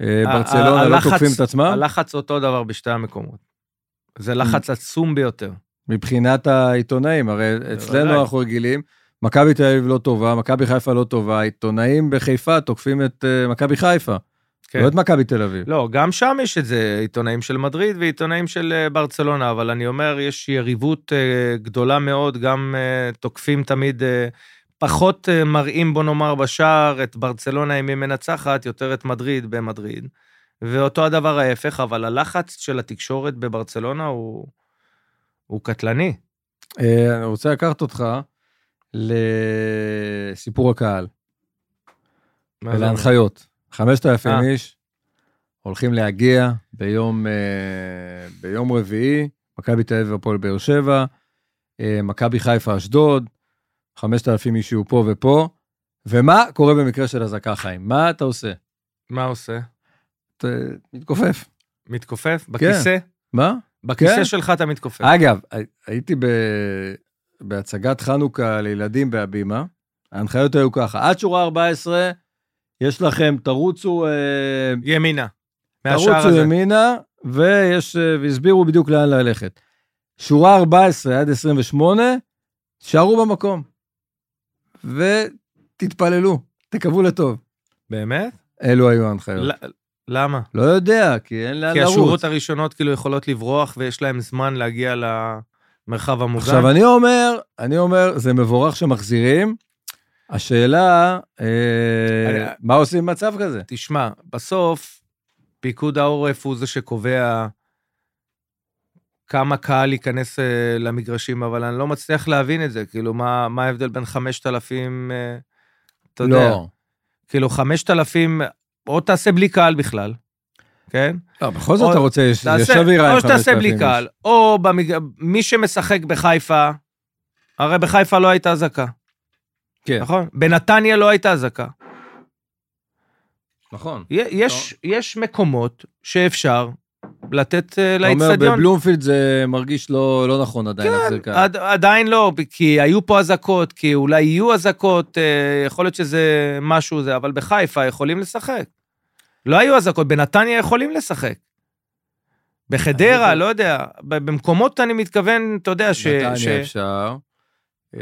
ברצלונה, לא תוקפים את עצמם? הלחץ אותו דבר בשתי המקומות. זה לחץ עצום ביותר. מבחינת העיתונאים, הרי אצלנו בוודאי. אנחנו רגילים, מכבי תל אביב לא טובה, מכבי חיפה לא טובה, עיתונאים בחיפה תוקפים את אה, מכבי חיפה, כן. לא את מכבי תל אביב. לא, גם שם יש את זה, עיתונאים של מדריד ועיתונאים של אה, ברצלונה, אבל אני אומר, יש יריבות אה, גדולה מאוד, גם אה, תוקפים תמיד, אה, פחות מראים, בוא נאמר, בשער את ברצלונה אם היא מנצחת, יותר את מדריד במדריד. ואותו הדבר ההפך, אבל הלחץ של התקשורת בברצלונה הוא, הוא קטלני. אה, אני רוצה לקחת אותך לסיפור הקהל? ולהנחיות. 5,000 אה. איש הולכים להגיע ביום, אה, ביום רביעי, מכבי תל אביב והפועל באר שבע, מכבי חיפה אשדוד, 5,000 איש יהיו פה ופה, ומה קורה במקרה של אזעקה חיים? מה אתה עושה? מה עושה? אתה מתכופף. מתכופף? בכיסא? מה? בכיסא כן. שלך אתה מתכופף. אגב, הי- הייתי ב... בהצגת חנוכה לילדים בהבימה, ההנחיות היו ככה, עד שורה 14, יש לכם, תרוצו, אה, ימינה. תרוצו הזה. ימינה, ויש, אה, והסבירו בדיוק לאן ללכת. שורה 14 עד 28, תישארו במקום. ותתפללו, תקוו לטוב. באמת? אלו היו ההנחיות. למה? לא יודע, כי אין לאן כי לרוץ. השורות הראשונות כאילו יכולות לברוח ויש להם זמן להגיע למרחב המוגן. עכשיו, אני אומר, אני אומר, זה מבורך שמחזירים. השאלה, אה, אני- מה עושים במצב כזה? תשמע, בסוף פיקוד העורף הוא זה שקובע כמה קהל ייכנס אה, למגרשים, אבל אני לא מצליח להבין את זה, כאילו, מה, מה ההבדל בין 5,000, אה, אתה יודע, לא. כאילו 5,000, או תעשה בלי קהל בכלל, כן? לא, בכל זאת אתה רוצה, יש אווירה עם או שתעשה 5,000 בלי. קהל, או במג... מי שמשחק בחיפה, הרי בחיפה לא הייתה אזעקה, כן, נכון? בנתניה לא הייתה אזעקה. נכון. יש, יש מקומות שאפשר לתת אה, אתה אומר. בבלומפילד זה מרגיש לא לא נכון עדיין להחזיר קהל. עד, עדיין לא, כי היו פה אזעקות, כי אולי יהיו אזעקות, אה, יכול להיות שזה משהו זה, אבל בחיפה יכולים לשחק. לא היו אזעקות, בנתניה יכולים לשחק. בחדרה, לא יודע, במקומות אני מתכוון, אתה יודע, ש... ש... נתניה אפשר. אה,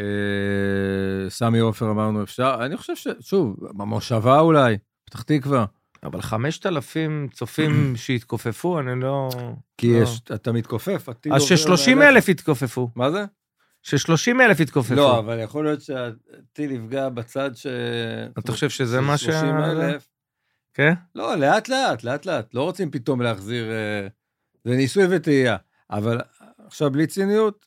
סמי עופר אמרנו אפשר. אני חושב ש... שוב, במושבה אולי, פתח תקווה. אבל 5,000 צופים שהתכופפו, אני לא... כי לא. יש, אתה מתכופף, הטיל אז עובר ש-30 מעליך. אלף התכופפו. מה זה? ש-30 אלף התכופפו. לא, אבל יכול להיות שהטיל יפגע בצד ש... אתה חושב שזה מה ש- 30 אלף. כן? לא, לאט לאט, לאט לאט. לא רוצים פתאום להחזיר... אה, זה ניסוי וטעייה. אבל עכשיו, בלי ציניות,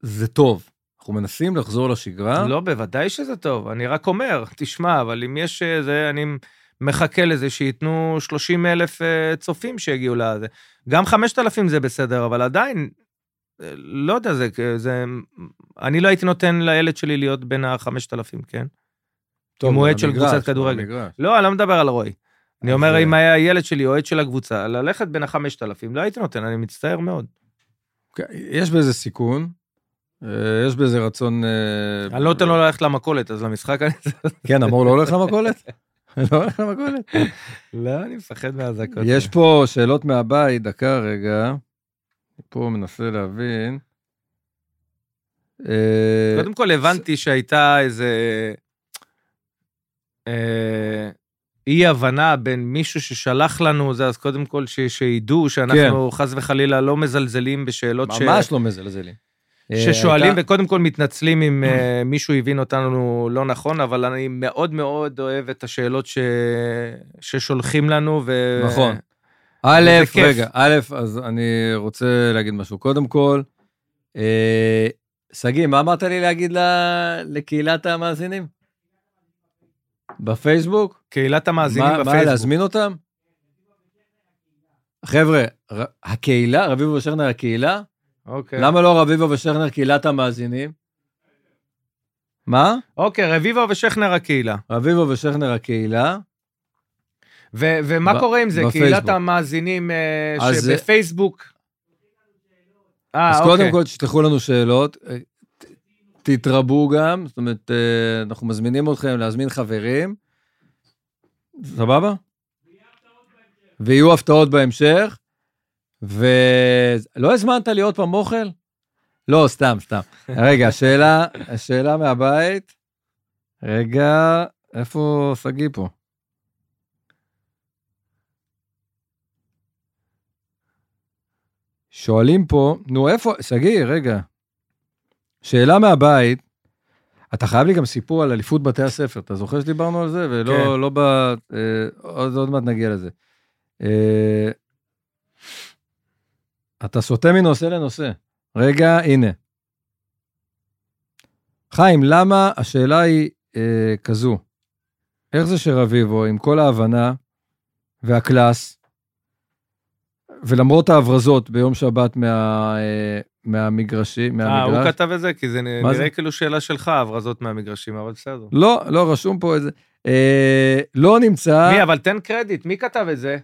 זה טוב. אנחנו מנסים לחזור לשגרה. לא, בוודאי שזה טוב. אני רק אומר, תשמע, אבל אם יש אה, זה, אני מחכה לזה שייתנו 30 אלף אה, צופים שיגיעו לזה. גם 5,000 זה בסדר, אבל עדיין, אה, לא יודע, זה, זה... אני לא הייתי נותן לילד שלי להיות בין ה-5,000, כן? טוב, אם הוא אוהד של קבוצת כדורגל. לא, אני לא מדבר על רוי. אני אומר, אה, אם היה ילד שלי אוהד של הקבוצה, ללכת בין ה-5,000, לא הייתי נותן, אני מצטער מאוד. כן, יש בזה סיכון, אה, יש בזה רצון... אה, אני לא נותן לו ללכת למכולת, אז למשחק אני... כן, אמור לא הולך למכולת? לא הולך למכולת? לא, אני מפחד מהאזעקות. יש פה שאלות מהבית, דקה רגע. פה מנסה להבין. אה, קודם כל הבנתי שהייתה איזה אה, אי הבנה בין מישהו ששלח לנו זה, אז קודם כל שידעו שאנחנו חס וחלילה לא מזלזלים בשאלות ש, ממש לא מזלזלים. אה, ששואלים הייתה- וקודם כל מתנצלים אם אה, מישהו הבין אותנו לא נכון, אבל אני מאוד מאוד אוהב את השאלות ש, ששולחים לנו. ו... נכון. א'. רגע, א', אז אני רוצה להגיד משהו. קודם כל, אה, שגיא, מה אמרת לי להגיד ל- לקהילת המאזינים? בפייסבוק? קהילת המאזינים מה, מה, בפייסבוק. להזמין אותם? חבר'ה, הקהילה, רביבו ושכנר הקהילה? אוקיי. למה לא רביבו ושכנר קהילת המאזינים? מה? אוקיי, רביבו ושכנר הקהילה. רביבו ושכנר הקהילה. ו- ומה ב- קורה עם זה? בפייסבוק. קהילת המאזינים אה, אז שבפייסבוק... אה, אז אוקיי. קודם כל תשלחו לנו שאלות, אה, תתרבו גם, זאת אומרת, אה, אנחנו מזמינים אתכם להזמין חברים. סבבה? ויהיו הפתעות בהמשך. ולא הזמנת לי עוד פעם אוכל? לא, סתם, סתם. רגע, השאלה, השאלה מהבית. רגע, איפה שגיא פה? שואלים פה, נו איפה, שגיא, רגע. שאלה מהבית, אתה חייב לי גם סיפור על אליפות בתי הספר, אתה זוכר שדיברנו על זה? ולא, כן. לא ב... אה, עוד, עוד מעט נגיע לזה. אה, אתה סוטה מנושא לנושא. רגע, הנה. חיים, למה, השאלה היא אה, כזו, איך זה שרביבו, עם כל ההבנה והקלאס, ולמרות ההברזות ביום שבת מה, אה, מהמגרשים, אה, מהמגרש, הוא כתב את זה? כי זה נראה זה? כאילו שאלה שלך, הברזות מהמגרשים, אבל בסדר. לא, לא, רשום פה איזה, אה, לא נמצא, מי, אבל תן קרדיט, מי כתב את זה?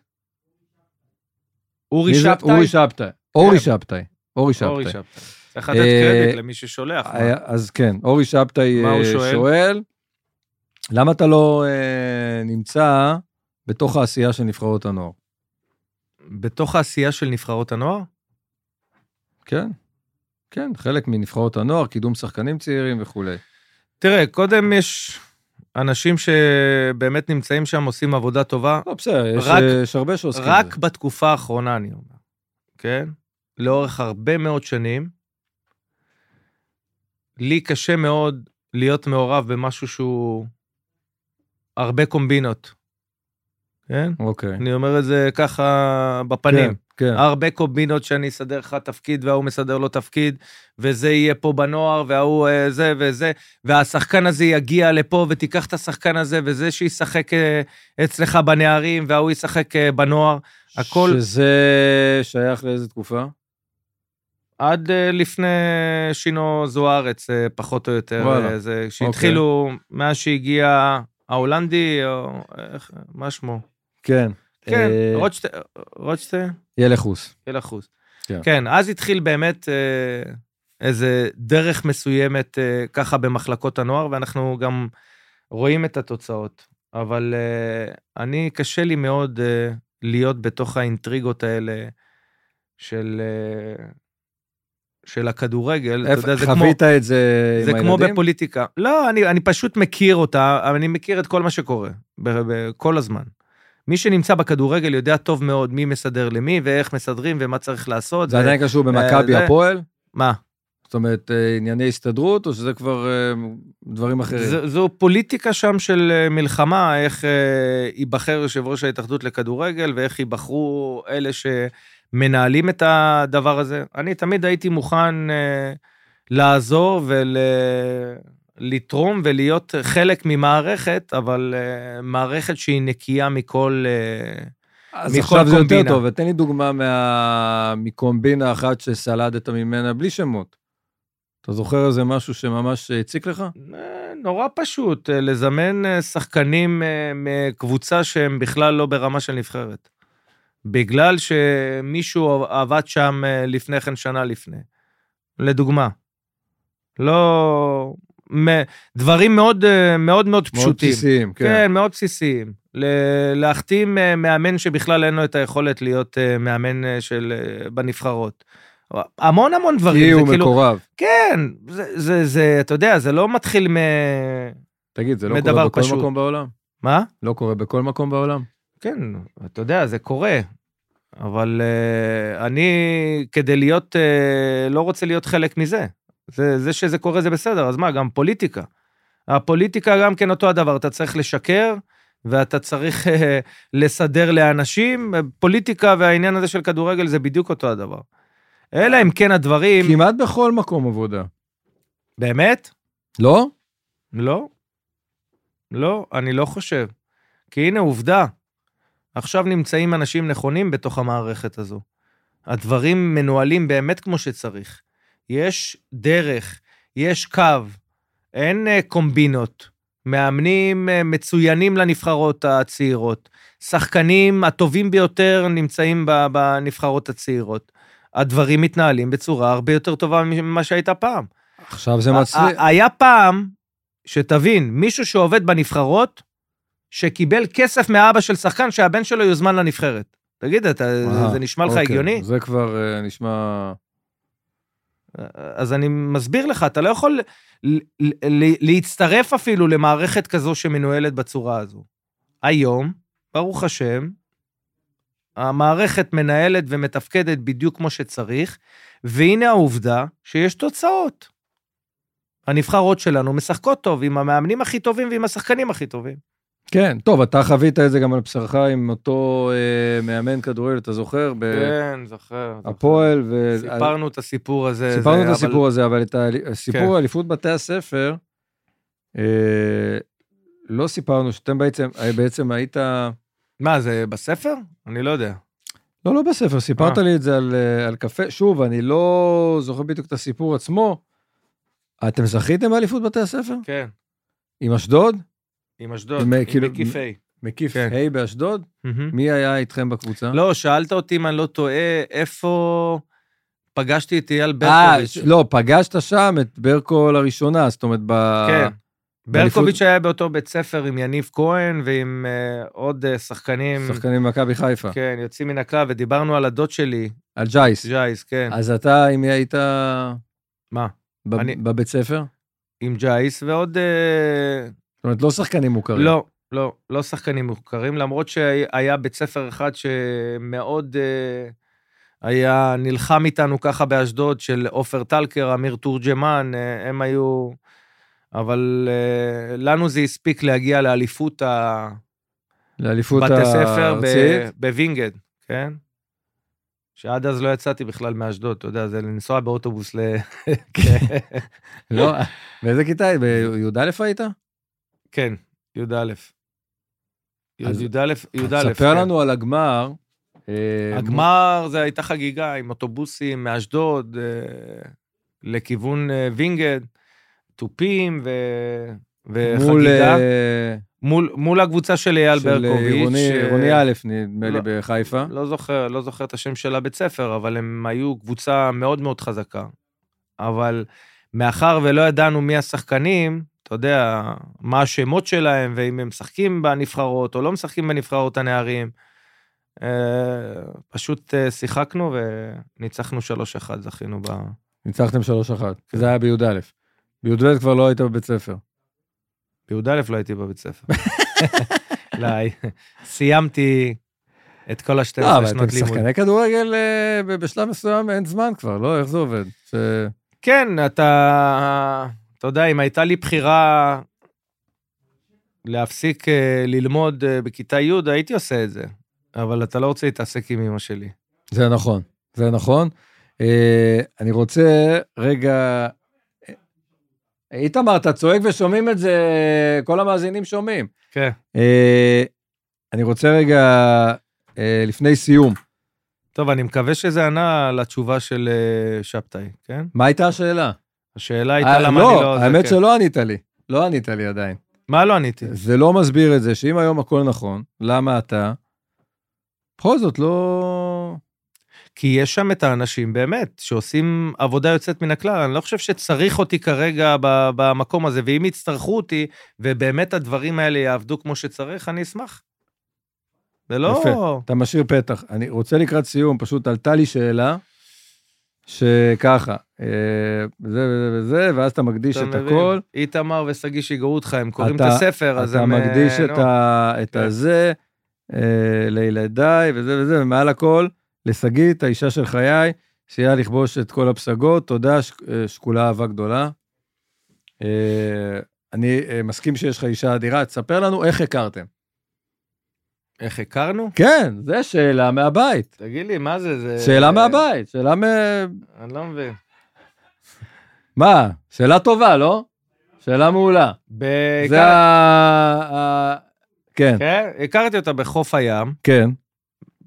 אורי זה? שבתאי? אורי שבתאי. אורי כן. שבתאי. אורי אורי שבתאי. צריך לתת אה, קרדיט למי ששולח. אז כן, אורי שבתאי אה, שואל? למה אתה לא אה, נמצא בתוך העשייה של נבחרות הנוער? בתוך העשייה של נבחרות הנוער? כן, כן, חלק מנבחרות הנוער, קידום שחקנים צעירים וכולי. תראה, קודם יש אנשים שבאמת נמצאים שם, עושים עבודה טובה. לא, בסדר, יש, רק- יש הרבה שעוסקים רק בזה. בתקופה האחרונה, אני אומר, כן? לאורך הרבה מאוד שנים, לי קשה מאוד להיות מעורב במשהו שהוא הרבה קומבינות, כן? אוקיי. אני אומר את זה ככה בפנים. כן, כן. הרבה קומבינות שאני אסדר לך תפקיד וההוא מסדר לו תפקיד, וזה יהיה פה בנוער, וההוא אה, זה וזה, והשחקן הזה יגיע לפה ותיקח את השחקן הזה, וזה שישחק אה, אצלך בנערים, וההוא ישחק אה, בנוער. הכל שזה שייך לאיזה תקופה? עד אה, לפני שינו זוארץ, אה, פחות או יותר. וואלה. אה, זה שהתחילו, מאז שהגיע ההולנדי, או איך, מה שמו? כן. כן, אה, רוטשטיין, רוטשטיין? ילחוס. ילחוס. כן. כן, אז התחיל באמת אה, איזה דרך מסוימת אה, ככה במחלקות הנוער, ואנחנו גם רואים את התוצאות. אבל אה, אני, קשה לי מאוד אה, להיות בתוך האינטריגות האלה של, אה, של הכדורגל. אתה יודע, זה כמו, חווית את זה עם זה הילדים? כמו בפוליטיקה. לא, אני, אני פשוט מכיר אותה, אני מכיר את כל מה שקורה, כל הזמן. מי שנמצא בכדורגל יודע טוב מאוד מי מסדר למי, ואיך מסדרים, ומה צריך לעשות. זה ו- עדיין קשור במכבי זה- הפועל? מה? זאת אומרת, אה, ענייני הסתדרות, או שזה כבר אה, דברים אחרים? זו, זו פוליטיקה שם של אה, מלחמה, איך ייבחר יושב ראש ההתאחדות לכדורגל, ואיך ייבחרו אלה שמנהלים את הדבר הזה. אני תמיד הייתי מוכן אה, לעזור ולתרום ולהיות חלק ממערכת, אבל אה, מערכת שהיא נקייה מכל... אה, אז מכל עכשיו זה יותר קומבינה. טוב, ותן לי דוגמה מה... מקומבינה אחת שסלדת ממנה בלי שמות. אתה זוכר איזה משהו שממש הציק לך? אה, נורא פשוט, אה, לזמן אה, שחקנים מקבוצה שהם בכלל לא ברמה של נבחרת. בגלל שמישהו עבד שם אה, לפני כן, שנה לפני. לדוגמה. לא... דברים מאוד אה, מאוד מאוד מאוד פשוטים. בסיסיים, כן. כן, מאוד בסיסיים. להחתים אה, מאמן שבכלל אין לו את היכולת להיות מאמן של... בנבחרות. המון המון דברים. כי הוא כאילו- מקורב. כן, זה, זה, זה, אתה יודע, זה לא מתחיל מ... תגיד, זה לא מדבר קורה בכל פשוט. מקום בעולם? מה? לא קורה בכל מקום בעולם? כן, אתה יודע, זה קורה. אבל uh, אני, כדי להיות, uh, לא רוצה להיות חלק מזה. זה, זה שזה קורה זה בסדר, אז מה, גם פוליטיקה. הפוליטיקה גם כן אותו הדבר, אתה צריך לשקר, ואתה צריך uh, לסדר לאנשים. פוליטיקה והעניין הזה של כדורגל זה בדיוק אותו הדבר. אלא אם כן הדברים... כמעט בכל מקום עבודה. באמת? לא? לא. לא, אני לא חושב. כי הנה עובדה, עכשיו נמצאים אנשים נכונים בתוך המערכת הזו. הדברים מנוהלים באמת כמו שצריך. יש דרך, יש קו, אין אה, קומבינות. מאמנים אה, מצוינים לנבחרות הצעירות. שחקנים הטובים ביותר נמצאים בנבחרות הצעירות. הדברים מתנהלים בצורה הרבה יותר טובה ממה שהייתה פעם. עכשיו זה מצליח. היה פעם, שתבין, מישהו שעובד בנבחרות, שקיבל כסף מאבא של שחקן שהבן שלו יוזמן לנבחרת. תגיד, אתה, זה, אה, זה נשמע לך אוקיי, הגיוני? זה כבר אה, נשמע... אז אני מסביר לך, אתה לא יכול להצטרף אפילו למערכת כזו שמנוהלת בצורה הזו. היום, ברוך השם, המערכת מנהלת ומתפקדת בדיוק כמו שצריך, והנה העובדה שיש תוצאות. הנבחרות שלנו משחקות טוב עם המאמנים הכי טובים ועם השחקנים הכי טובים. כן, טוב, אתה חווית את זה גם על בשרך עם אותו אה, מאמן כדורגל, אתה זוכר? כן, זוכר. בהפועל, ו... סיפרנו את הסיפור הזה. סיפרנו זה- את אבל- הסיפור הזה, אבל את הסיפור כן. אליפות בתי הספר, אה, לא סיפרנו שאתם בעצם, אה, בעצם היית... מה, זה בספר? אני לא יודע. לא, לא בספר, סיפרת אה. לי את זה על, אה, על קפה. שוב, אני לא זוכר בדיוק את הסיפור עצמו. אתם זכיתם באליפות בתי הספר? כן. עם אשדוד? עם אשדוד, עם, עם כאילו, מקיף A. מקיף. ה' באשדוד? מי היה איתכם בקבוצה? לא, שאלת אותי אם אני לא טועה, איפה פגשתי את אייל אה, ברקוביץ'. לא, פגשת שם את ברקו לראשונה, זאת אומרת, ב... כן. ברקוביץ' היה באותו בית ספר עם יניב כהן ועם אה, עוד אה, שחקנים, שחקנים במכבי חיפה, כן, יוצאים מן הכלל, ודיברנו על הדוד שלי, על ג'ייס. ג'ייס, כן. אז אתה, עם מי היית מה? ב- אני- בבית ספר? עם ג'ייס ועוד... אה, זאת אומרת, לא שחקנים מוכרים. לא, לא, לא שחקנים מוכרים, למרות שהיה בית ספר אחד שמאוד אה, היה נלחם איתנו ככה באשדוד, של עופר טלקר, אמיר תורג'מן, אה, הם היו... אבל אה, לנו זה הספיק להגיע לאליפות ה... לאליפות בתי ספר ב-. בווינגד, כן? שעד אז לא יצאתי בכלל מאשדוד, אתה יודע, זה לנסוע באוטובוס ל... כן. לא, באיזה כיתה? בי"א היית? כן, י"א. י"א, י"א. ספר כן. לנו על הגמר. אה, הגמר זה הייתה חגיגה עם אוטובוסים מאשדוד אה, לכיוון אה, וינגד, תופים ו... מול וחגיגה. אה, מול, מול הקבוצה של אייל של ברקוביץ'. עירוני- אה, עירוני א', נדמה לי, לא. בחיפה. לא זוכר, לא זוכר את השם של הבית ספר, אבל הם היו קבוצה מאוד מאוד חזקה. אבל מאחר ולא ידענו מי השחקנים, אתה יודע, מה השמות שלהם, ואם הם משחקים בנבחרות או לא משחקים בנבחרות הנערים, אה, פשוט אה, שיחקנו וניצחנו 3-1, זכינו ב... ניצחתם 3-1, כי זה היה בי"א. בי"ב כבר לא היית בבית ספר. בי"א לא הייתי בבית ספר. לא, סיימתי את כל לא, ה-12 אבל אתם שנות לימוד. שחקני כדורגל אה, בשלב מסוים אין זמן כבר, לא? איך זה עובד? ש- כן, אתה, אתה יודע, אם הייתה לי בחירה להפסיק אה, ללמוד אה, בכיתה י', הייתי עושה את זה. אבל אתה לא רוצה להתעסק עם אמא שלי. זה נכון, זה נכון. אה, אני רוצה רגע... איתמר, אתה צועק ושומעים את זה, כל המאזינים שומעים. כן. אני רוצה רגע, לפני סיום, טוב, אני מקווה שזה ענה לתשובה של שבתאי, כן? מה הייתה השאלה? השאלה הייתה אה, למה לא, אני לא... זה, האמת כן. שלא ענית לי. לא ענית לי עדיין. מה לא עניתי? זה לא מסביר את זה שאם היום הכל נכון, למה אתה בכל זאת לא... כי יש שם את האנשים, באמת, שעושים עבודה יוצאת מן הכלל. אני לא חושב שצריך אותי כרגע במקום הזה, ואם יצטרכו אותי, ובאמת הדברים האלה יעבדו כמו שצריך, אני אשמח. זה לא... יפה. אתה משאיר פתח. אני רוצה לקראת סיום, פשוט עלתה לי שאלה, שככה, אה, זה וזה וזה, ואז אתה מקדיש אתה את מבין? הכל. איתמר ושגיא שיגעו אותך, הם קוראים את אתה- הספר, אז אתה הם... אה, מקדיש את, נו. ה, את כן. הזה אה, לילדיי וזה וזה, ומעל הכל, לשגית, האישה של חיי, שיהיה לכבוש את כל הפסגות. תודה, ש- אה, שקולה אהבה גדולה. אה, אני אה, מסכים שיש לך אישה אדירה, תספר לנו איך הכרתם. איך הכרנו? כן, זו שאלה מהבית. תגיד לי, מה זה? זה... שאלה מהבית, שאלה מ... אני לא מבין. מה? שאלה טובה, לא? שאלה מעולה. ב- זה ה... כן, כן, הכרתי אותה בחוף הים. כן.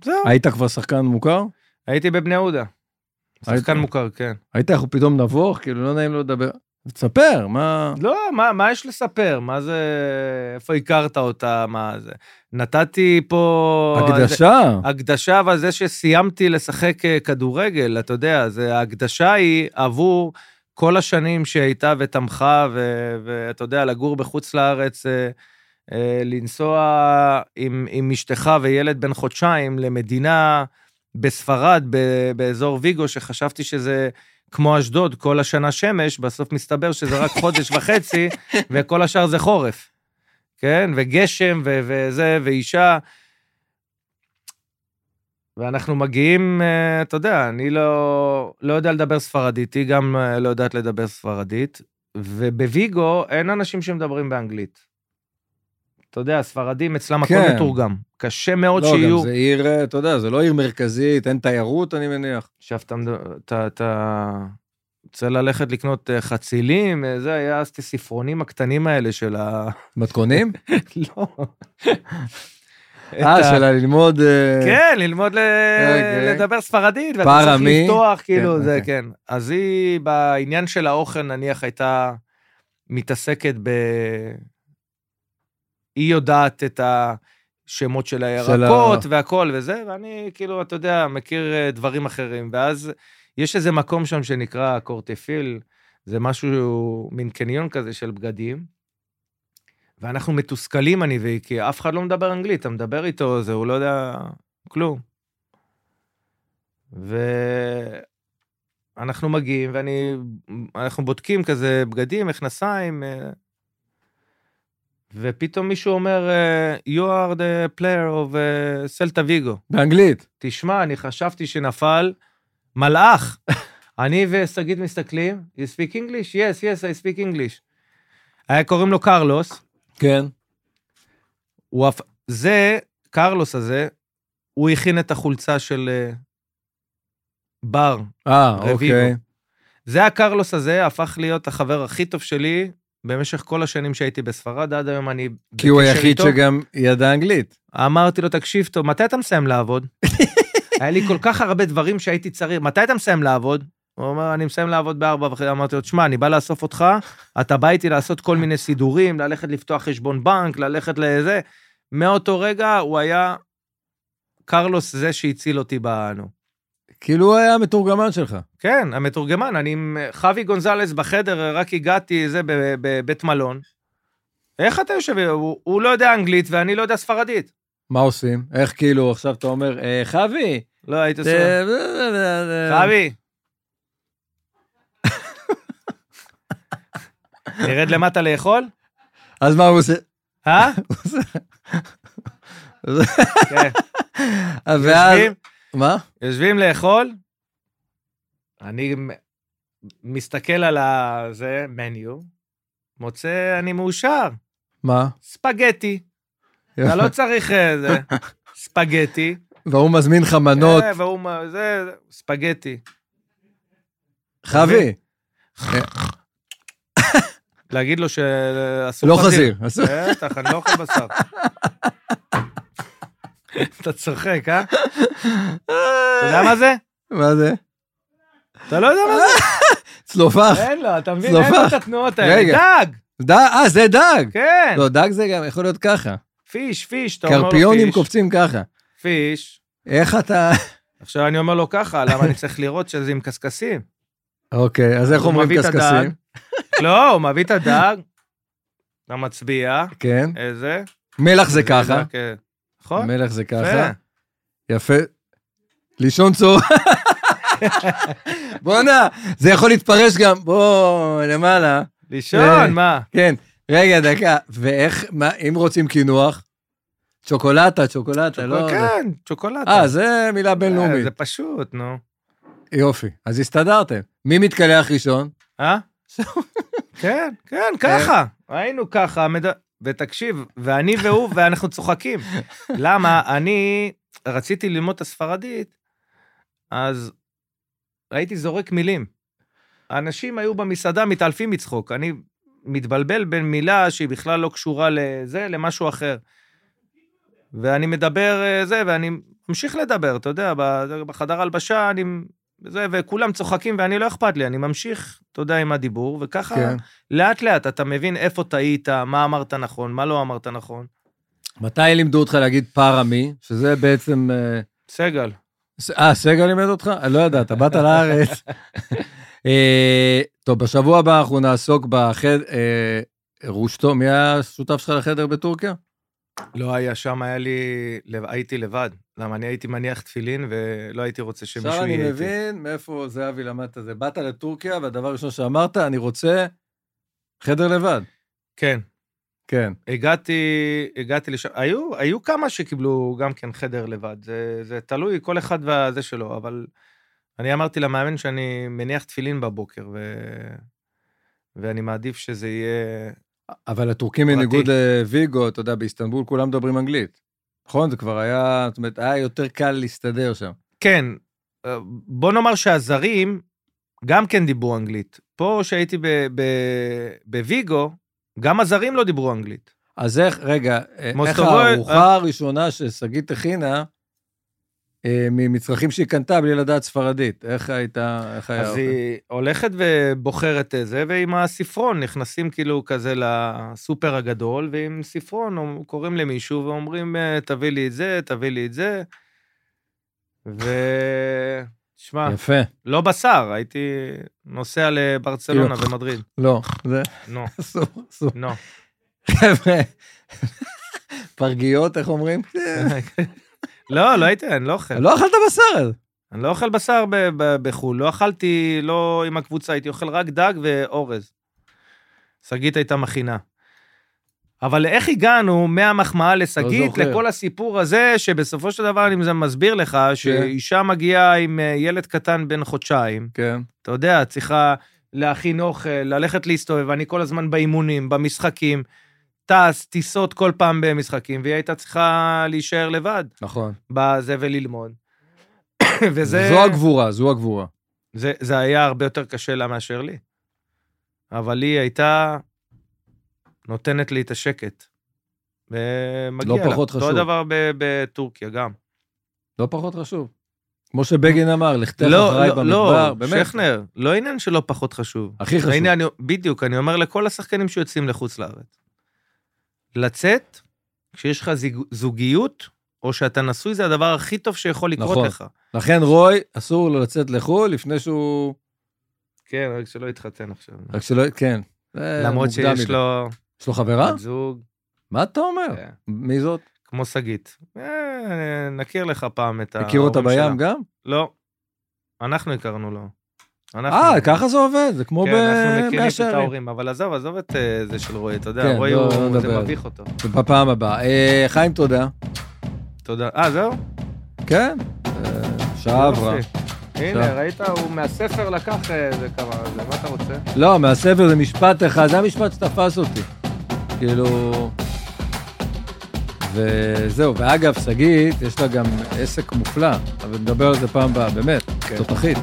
זהו, היית כבר שחקן מוכר? הייתי בבני יהודה. שחקן מוכר, כן. היית אנחנו פתאום נבוך? כאילו, לא נעים לו לדבר. תספר, מה... לא, מה, מה יש לספר? מה זה... איפה הכרת אותה? מה זה? נתתי פה... הקדשה. הקדשה, אבל זה שסיימתי לשחק אה, כדורגל, אתה יודע, זה, ההקדשה היא עבור כל השנים שהייתה ותמכה, ו- ואתה יודע, לגור בחוץ לארץ, אה, אה, לנסוע עם, עם אשתך וילד בן חודשיים למדינה בספרד, ב- באזור ויגו, שחשבתי שזה כמו אשדוד, כל השנה שמש, בסוף מסתבר שזה רק חודש וחצי, וכל השאר זה חורף. כן, וגשם ו- וזה, ואישה. ואנחנו מגיעים, אה, אתה יודע, אני לא, לא יודע לדבר ספרדית, היא גם אה, לא יודעת לדבר ספרדית, ובוויגו אין אנשים שמדברים באנגלית. אתה יודע, ספרדים אצלם הכל כן. מתורגם. קשה מאוד לא, שיהיו... גם זה עיר, אה, אתה יודע, זה לא עיר מרכזית, אין תיירות, אני מניח. עכשיו אתה, אתה, אתה רוצה ללכת לקנות אה, חצילים, אה, זה היה אז את הספרונים הקטנים האלה של ה... מתכונים? לא. אה, של ללמוד... כן, ללמוד. אוקיי. לדבר ספרדית, ואתה צריך? לפתוח, כאילו, כן, זה, אוקיי. כן. אז היא, בעניין של האוכל, נניח, הייתה מתעסקת ב... היא יודעת את השמות של הירקות ה- והכל וזה, ואני, כאילו, אתה יודע, מכיר אה, דברים אחרים. ואז יש איזה מקום שם שנקרא קורטפיל, זה משהו, מין קניון כזה של בגדים. ואנחנו מתוסכלים, אני והיא, כי אף אחד לא מדבר אנגלית, אתה מדבר איתו, זה, הוא לא יודע כלום. ואנחנו מגיעים, ואני, אנחנו בודקים כזה בגדים, מכנסיים, אה, ופתאום מישהו אומר, אה, you are the player of אה, סלטה ויגו. באנגלית. תשמע, אני חשבתי שנפל מלאך. אני ושגית מסתכלים, you speak English? yes, yes, I speak English. היה קוראים לו קרלוס, כן. הוא. זה, קרלוס הזה, הוא הכין את החולצה של אה, בר. אה. אוקיי. זה הקרלוס הזה, הפך להיות החבר הכי טוב שלי במשך כל השנים שהייתי בספרד, עד היום אני כי הוא היחיד איתו. שגם ידע אנגלית. אמרתי לו, תקשיב טוב, מתי אתה מסיים לעבוד? היה לי כל כך הרבה דברים שהייתי צריך, מתי אתה מסיים לעבוד? הוא אומר, אני מסיים לעבוד בארבע וחצי. אמרתי לו, תשמע, אני בא לאסוף אותך, אתה בא איתי לעשות כל מיני סידורים, ללכת לפתוח חשבון בנק, ללכת לזה. מאותו רגע הוא היה קרלוס זה שהציל אותי בנו. כאילו הוא היה המתורגמן שלך. כן, המתורגמן, אני עם חווי גונזלס בחדר, רק הגעתי, זה, בבית מלון. איך אתה יושב? הוא, הוא לא יודע אנגלית ואני לא יודע ספרדית. מה עושים? איך כאילו עכשיו אתה אומר, "אה, חבי, לא, היית עושה... חווי. נרד למטה לאכול? אז מה הוא עושה? אה? כן. ואז... מה? יושבים לאכול, אני מסתכל על הזה, מניו, מוצא, אני מאושר, מה? ספגטי. אתה לא צריך אה, זה, ספגטי. והוא מזמין לך מנות. אה, והוא, זה, זה, ספגטי. חבי, להגיד לו שאסור לא חזיר. אסור. בטח, אני לא אוכל בשר. אתה צוחק, אה? אתה יודע מה זה? מה זה? אתה לא יודע מה זה? צלופח. אין לו, אתה מבין? אין לו. את התנועות האלה. דג! דג, אה, זה דג. כן. לא, דג זה גם יכול להיות ככה. פיש, פיש, אתה אומר לו קרפיונים פיש. קופצים ככה. פיש. איך אתה... עכשיו אני אומר לו ככה, למה אני צריך לראות שזה עם קשקשים? אוקיי, אז איך אומרים קשקשים? לא, הוא מביא את הדג, אתה מצביע, כן. איזה. מלח זה ככה. כן. נכון? מלח זה. ככה. יפה. לישון צור. בואנה, זה יכול להתפרש גם, בוא, למעלה. אה. לישון, מה? כן, רגע, דקה. ואיך, מה, אם רוצים קינוח? צ'וקולטה, צ'וקולטה, לא... כן, צ'וקולטה. אה, זה מילה אה, בינלאומית. זה פשוט, נו. יופי, אז הסתדרתם. מי מתקלח ראשון? אה? כן, כן, ככה. היינו ככה. ותקשיב, ואני והוא, ואנחנו צוחקים. למה? אני רציתי ללמוד את הספרדית, אז הייתי זורק מילים. האנשים היו במסעדה מתעלפים מצחוק. אני מתבלבל בין מילה שהיא בכלל לא קשורה לזה, למשהו אחר. ואני מדבר אה, זה, ואני ממשיך לדבר, אתה יודע, בחדר הלבשה אני... זה, וכולם צוחקים ואני לא אכפת לי, אני ממשיך, אתה יודע, עם הדיבור, וככה כן. לאט לאט אתה מבין איפה טעית, מה אמרת נכון, מה לא אמרת נכון. מתי לימדו אותך להגיד פארמי, שזה בעצם... אה, סגל. אה, סגל לימד אותך? אני לא יודע, אתה באת לארץ. אה, טוב, בשבוע הבא אנחנו נעסוק בחדר... אה, רושטו, מי היה השותף שלך לחדר בטורקיה? לא היה שם, היה לי, הייתי לבד. למה אני הייתי מניח תפילין ולא הייתי רוצה שמישהו עכשיו יהיה אני איתי. מבין מאיפה זהבי למד את זה. באת לטורקיה, והדבר הראשון שאמרת, אני רוצה חדר לבד. כן, כן. הגעתי, הגעתי לשם, היו, היו כמה שקיבלו גם כן חדר לבד, זה, זה תלוי, כל אחד והזה שלו, אבל אני אמרתי למאמן שאני מניח תפילין בבוקר, ו... ואני מעדיף שזה יהיה... אבל הטורקים. בניגוד לוויגו, אתה יודע, באיסטנבול כולם מדברים אנגלית. נכון? זה כבר היה, זאת אומרת, היה יותר קל להסתדר שם. כן, אה, בוא נאמר שהזרים גם כן דיברו אנגלית. פה, שהייתי בוויגו, גם הזרים לא דיברו אנגלית. אז איך, רגע, איך מוסטובוי- הארוחה הראשונה ששגית הכינה, אה, ממצרכים שהיא קנתה בלי לדעת ספרדית, איך הייתה, איך היה? אז? היא הולכת ובוחרת את זה, ועם הספרון נכנסים כאילו כזה לסופר הגדול, ועם ספרון קוראים למישהו ואומרים, אה, תביא לי את זה, תביא לי את זה. ו... תשמע, יפה. לא בשר, הייתי נוסע לברצלונה ומדריד. לא, זה נו, אסור, אסור. נו. חבר'ה, פרגיות, איך אומרים? לא, לא הייתי, אני לא אוכל. לא אכלת בשר. אני לא אוכל בשר בחו"ל, לא אכלתי, לא עם הקבוצה, הייתי אוכל רק דג ואורז. שגית הייתה מכינה. אבל איך הגענו מהמחמאה לשגית זוכר. לכל הסיפור הזה, שבסופו של דבר אני זה מסביר לך, שאישה מגיעה עם אה, ילד קטן בן חודשיים, כן. אתה יודע, צריכה להכין אוכל, ללכת להסתובב, אני כל הזמן באימונים, במשחקים, טס, טיסות כל פעם במשחקים, והיא הייתה צריכה להישאר לבד נכון. בזה וללמוד. וזה... זו הגבורה, זו הגבורה. זה, זה היה הרבה יותר קשה לה מאשר לי. אבל היא הייתה נותנת לי את השקט. ומגיע לא לה. פחות חשוב. אותו דבר בטורקיה גם. לא פחות חשוב. כמו שבגין אמר, לכתך לא, אחריי לא, במדבר, לא, באמת. שכנר, לא עניין שלא פחות חשוב. הכי חשוב. הנה, אני, בדיוק, אני אומר לכל השחקנים שיוצאים לחוץ לארץ. לצאת, כשיש לך זוגיות, או שאתה נשוי, זה הדבר הכי טוב שיכול לקרות נכון. לך. לכן רוי, אסור לו לצאת לחו"ל לפני שהוא... כן, רק שלא יתחתן עכשיו. רק שלא... כן. למרות שיש. לו יש לו חברה? בת זוג. מה אתה אומר? כן. מי זאת? כמו שגית. אה, נכיר לך פעם את הכיר אותה ההורים בים שלה. גם? לא. אנחנו הכרנו לו. אה, ככה זה עובד, זה כמו כן, אנחנו מכירים את. ההורים, אבל עזוב, עזוב את אה, זה של רועי, אתה יודע, כן, רועי לא, לא הוא, נדבר זה. מביך אותו. בפעם הבאה. אה, חיים, תודה. תודה. אה, זהו? כן, אה, שעה עברה. יופי. הנה, ראית, הוא מהספר לקח אה, זה כמה, זה, מה אתה רוצה? לא, מהספר זה משפט אחד, זה המשפט שתפס אותי. כאילו... וזהו, ואגב, שגית, יש לה גם עסק מופלא, אבל נדבר על זה פעם הבאה, באמת, כן. תותחית.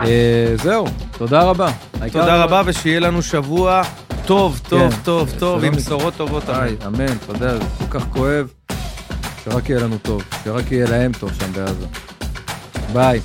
אה, זהו, תודה רבה. תודה רבה, ושיהיה לנו שבוע טוב, טוב, כן, טוב, שלא טוב, עם בשורות טובות. אמן, אתה יודע, זה כל כך כואב, שרק יהיה לנו טוב, שרק יהיה להם טוב שם בעזה. ביי.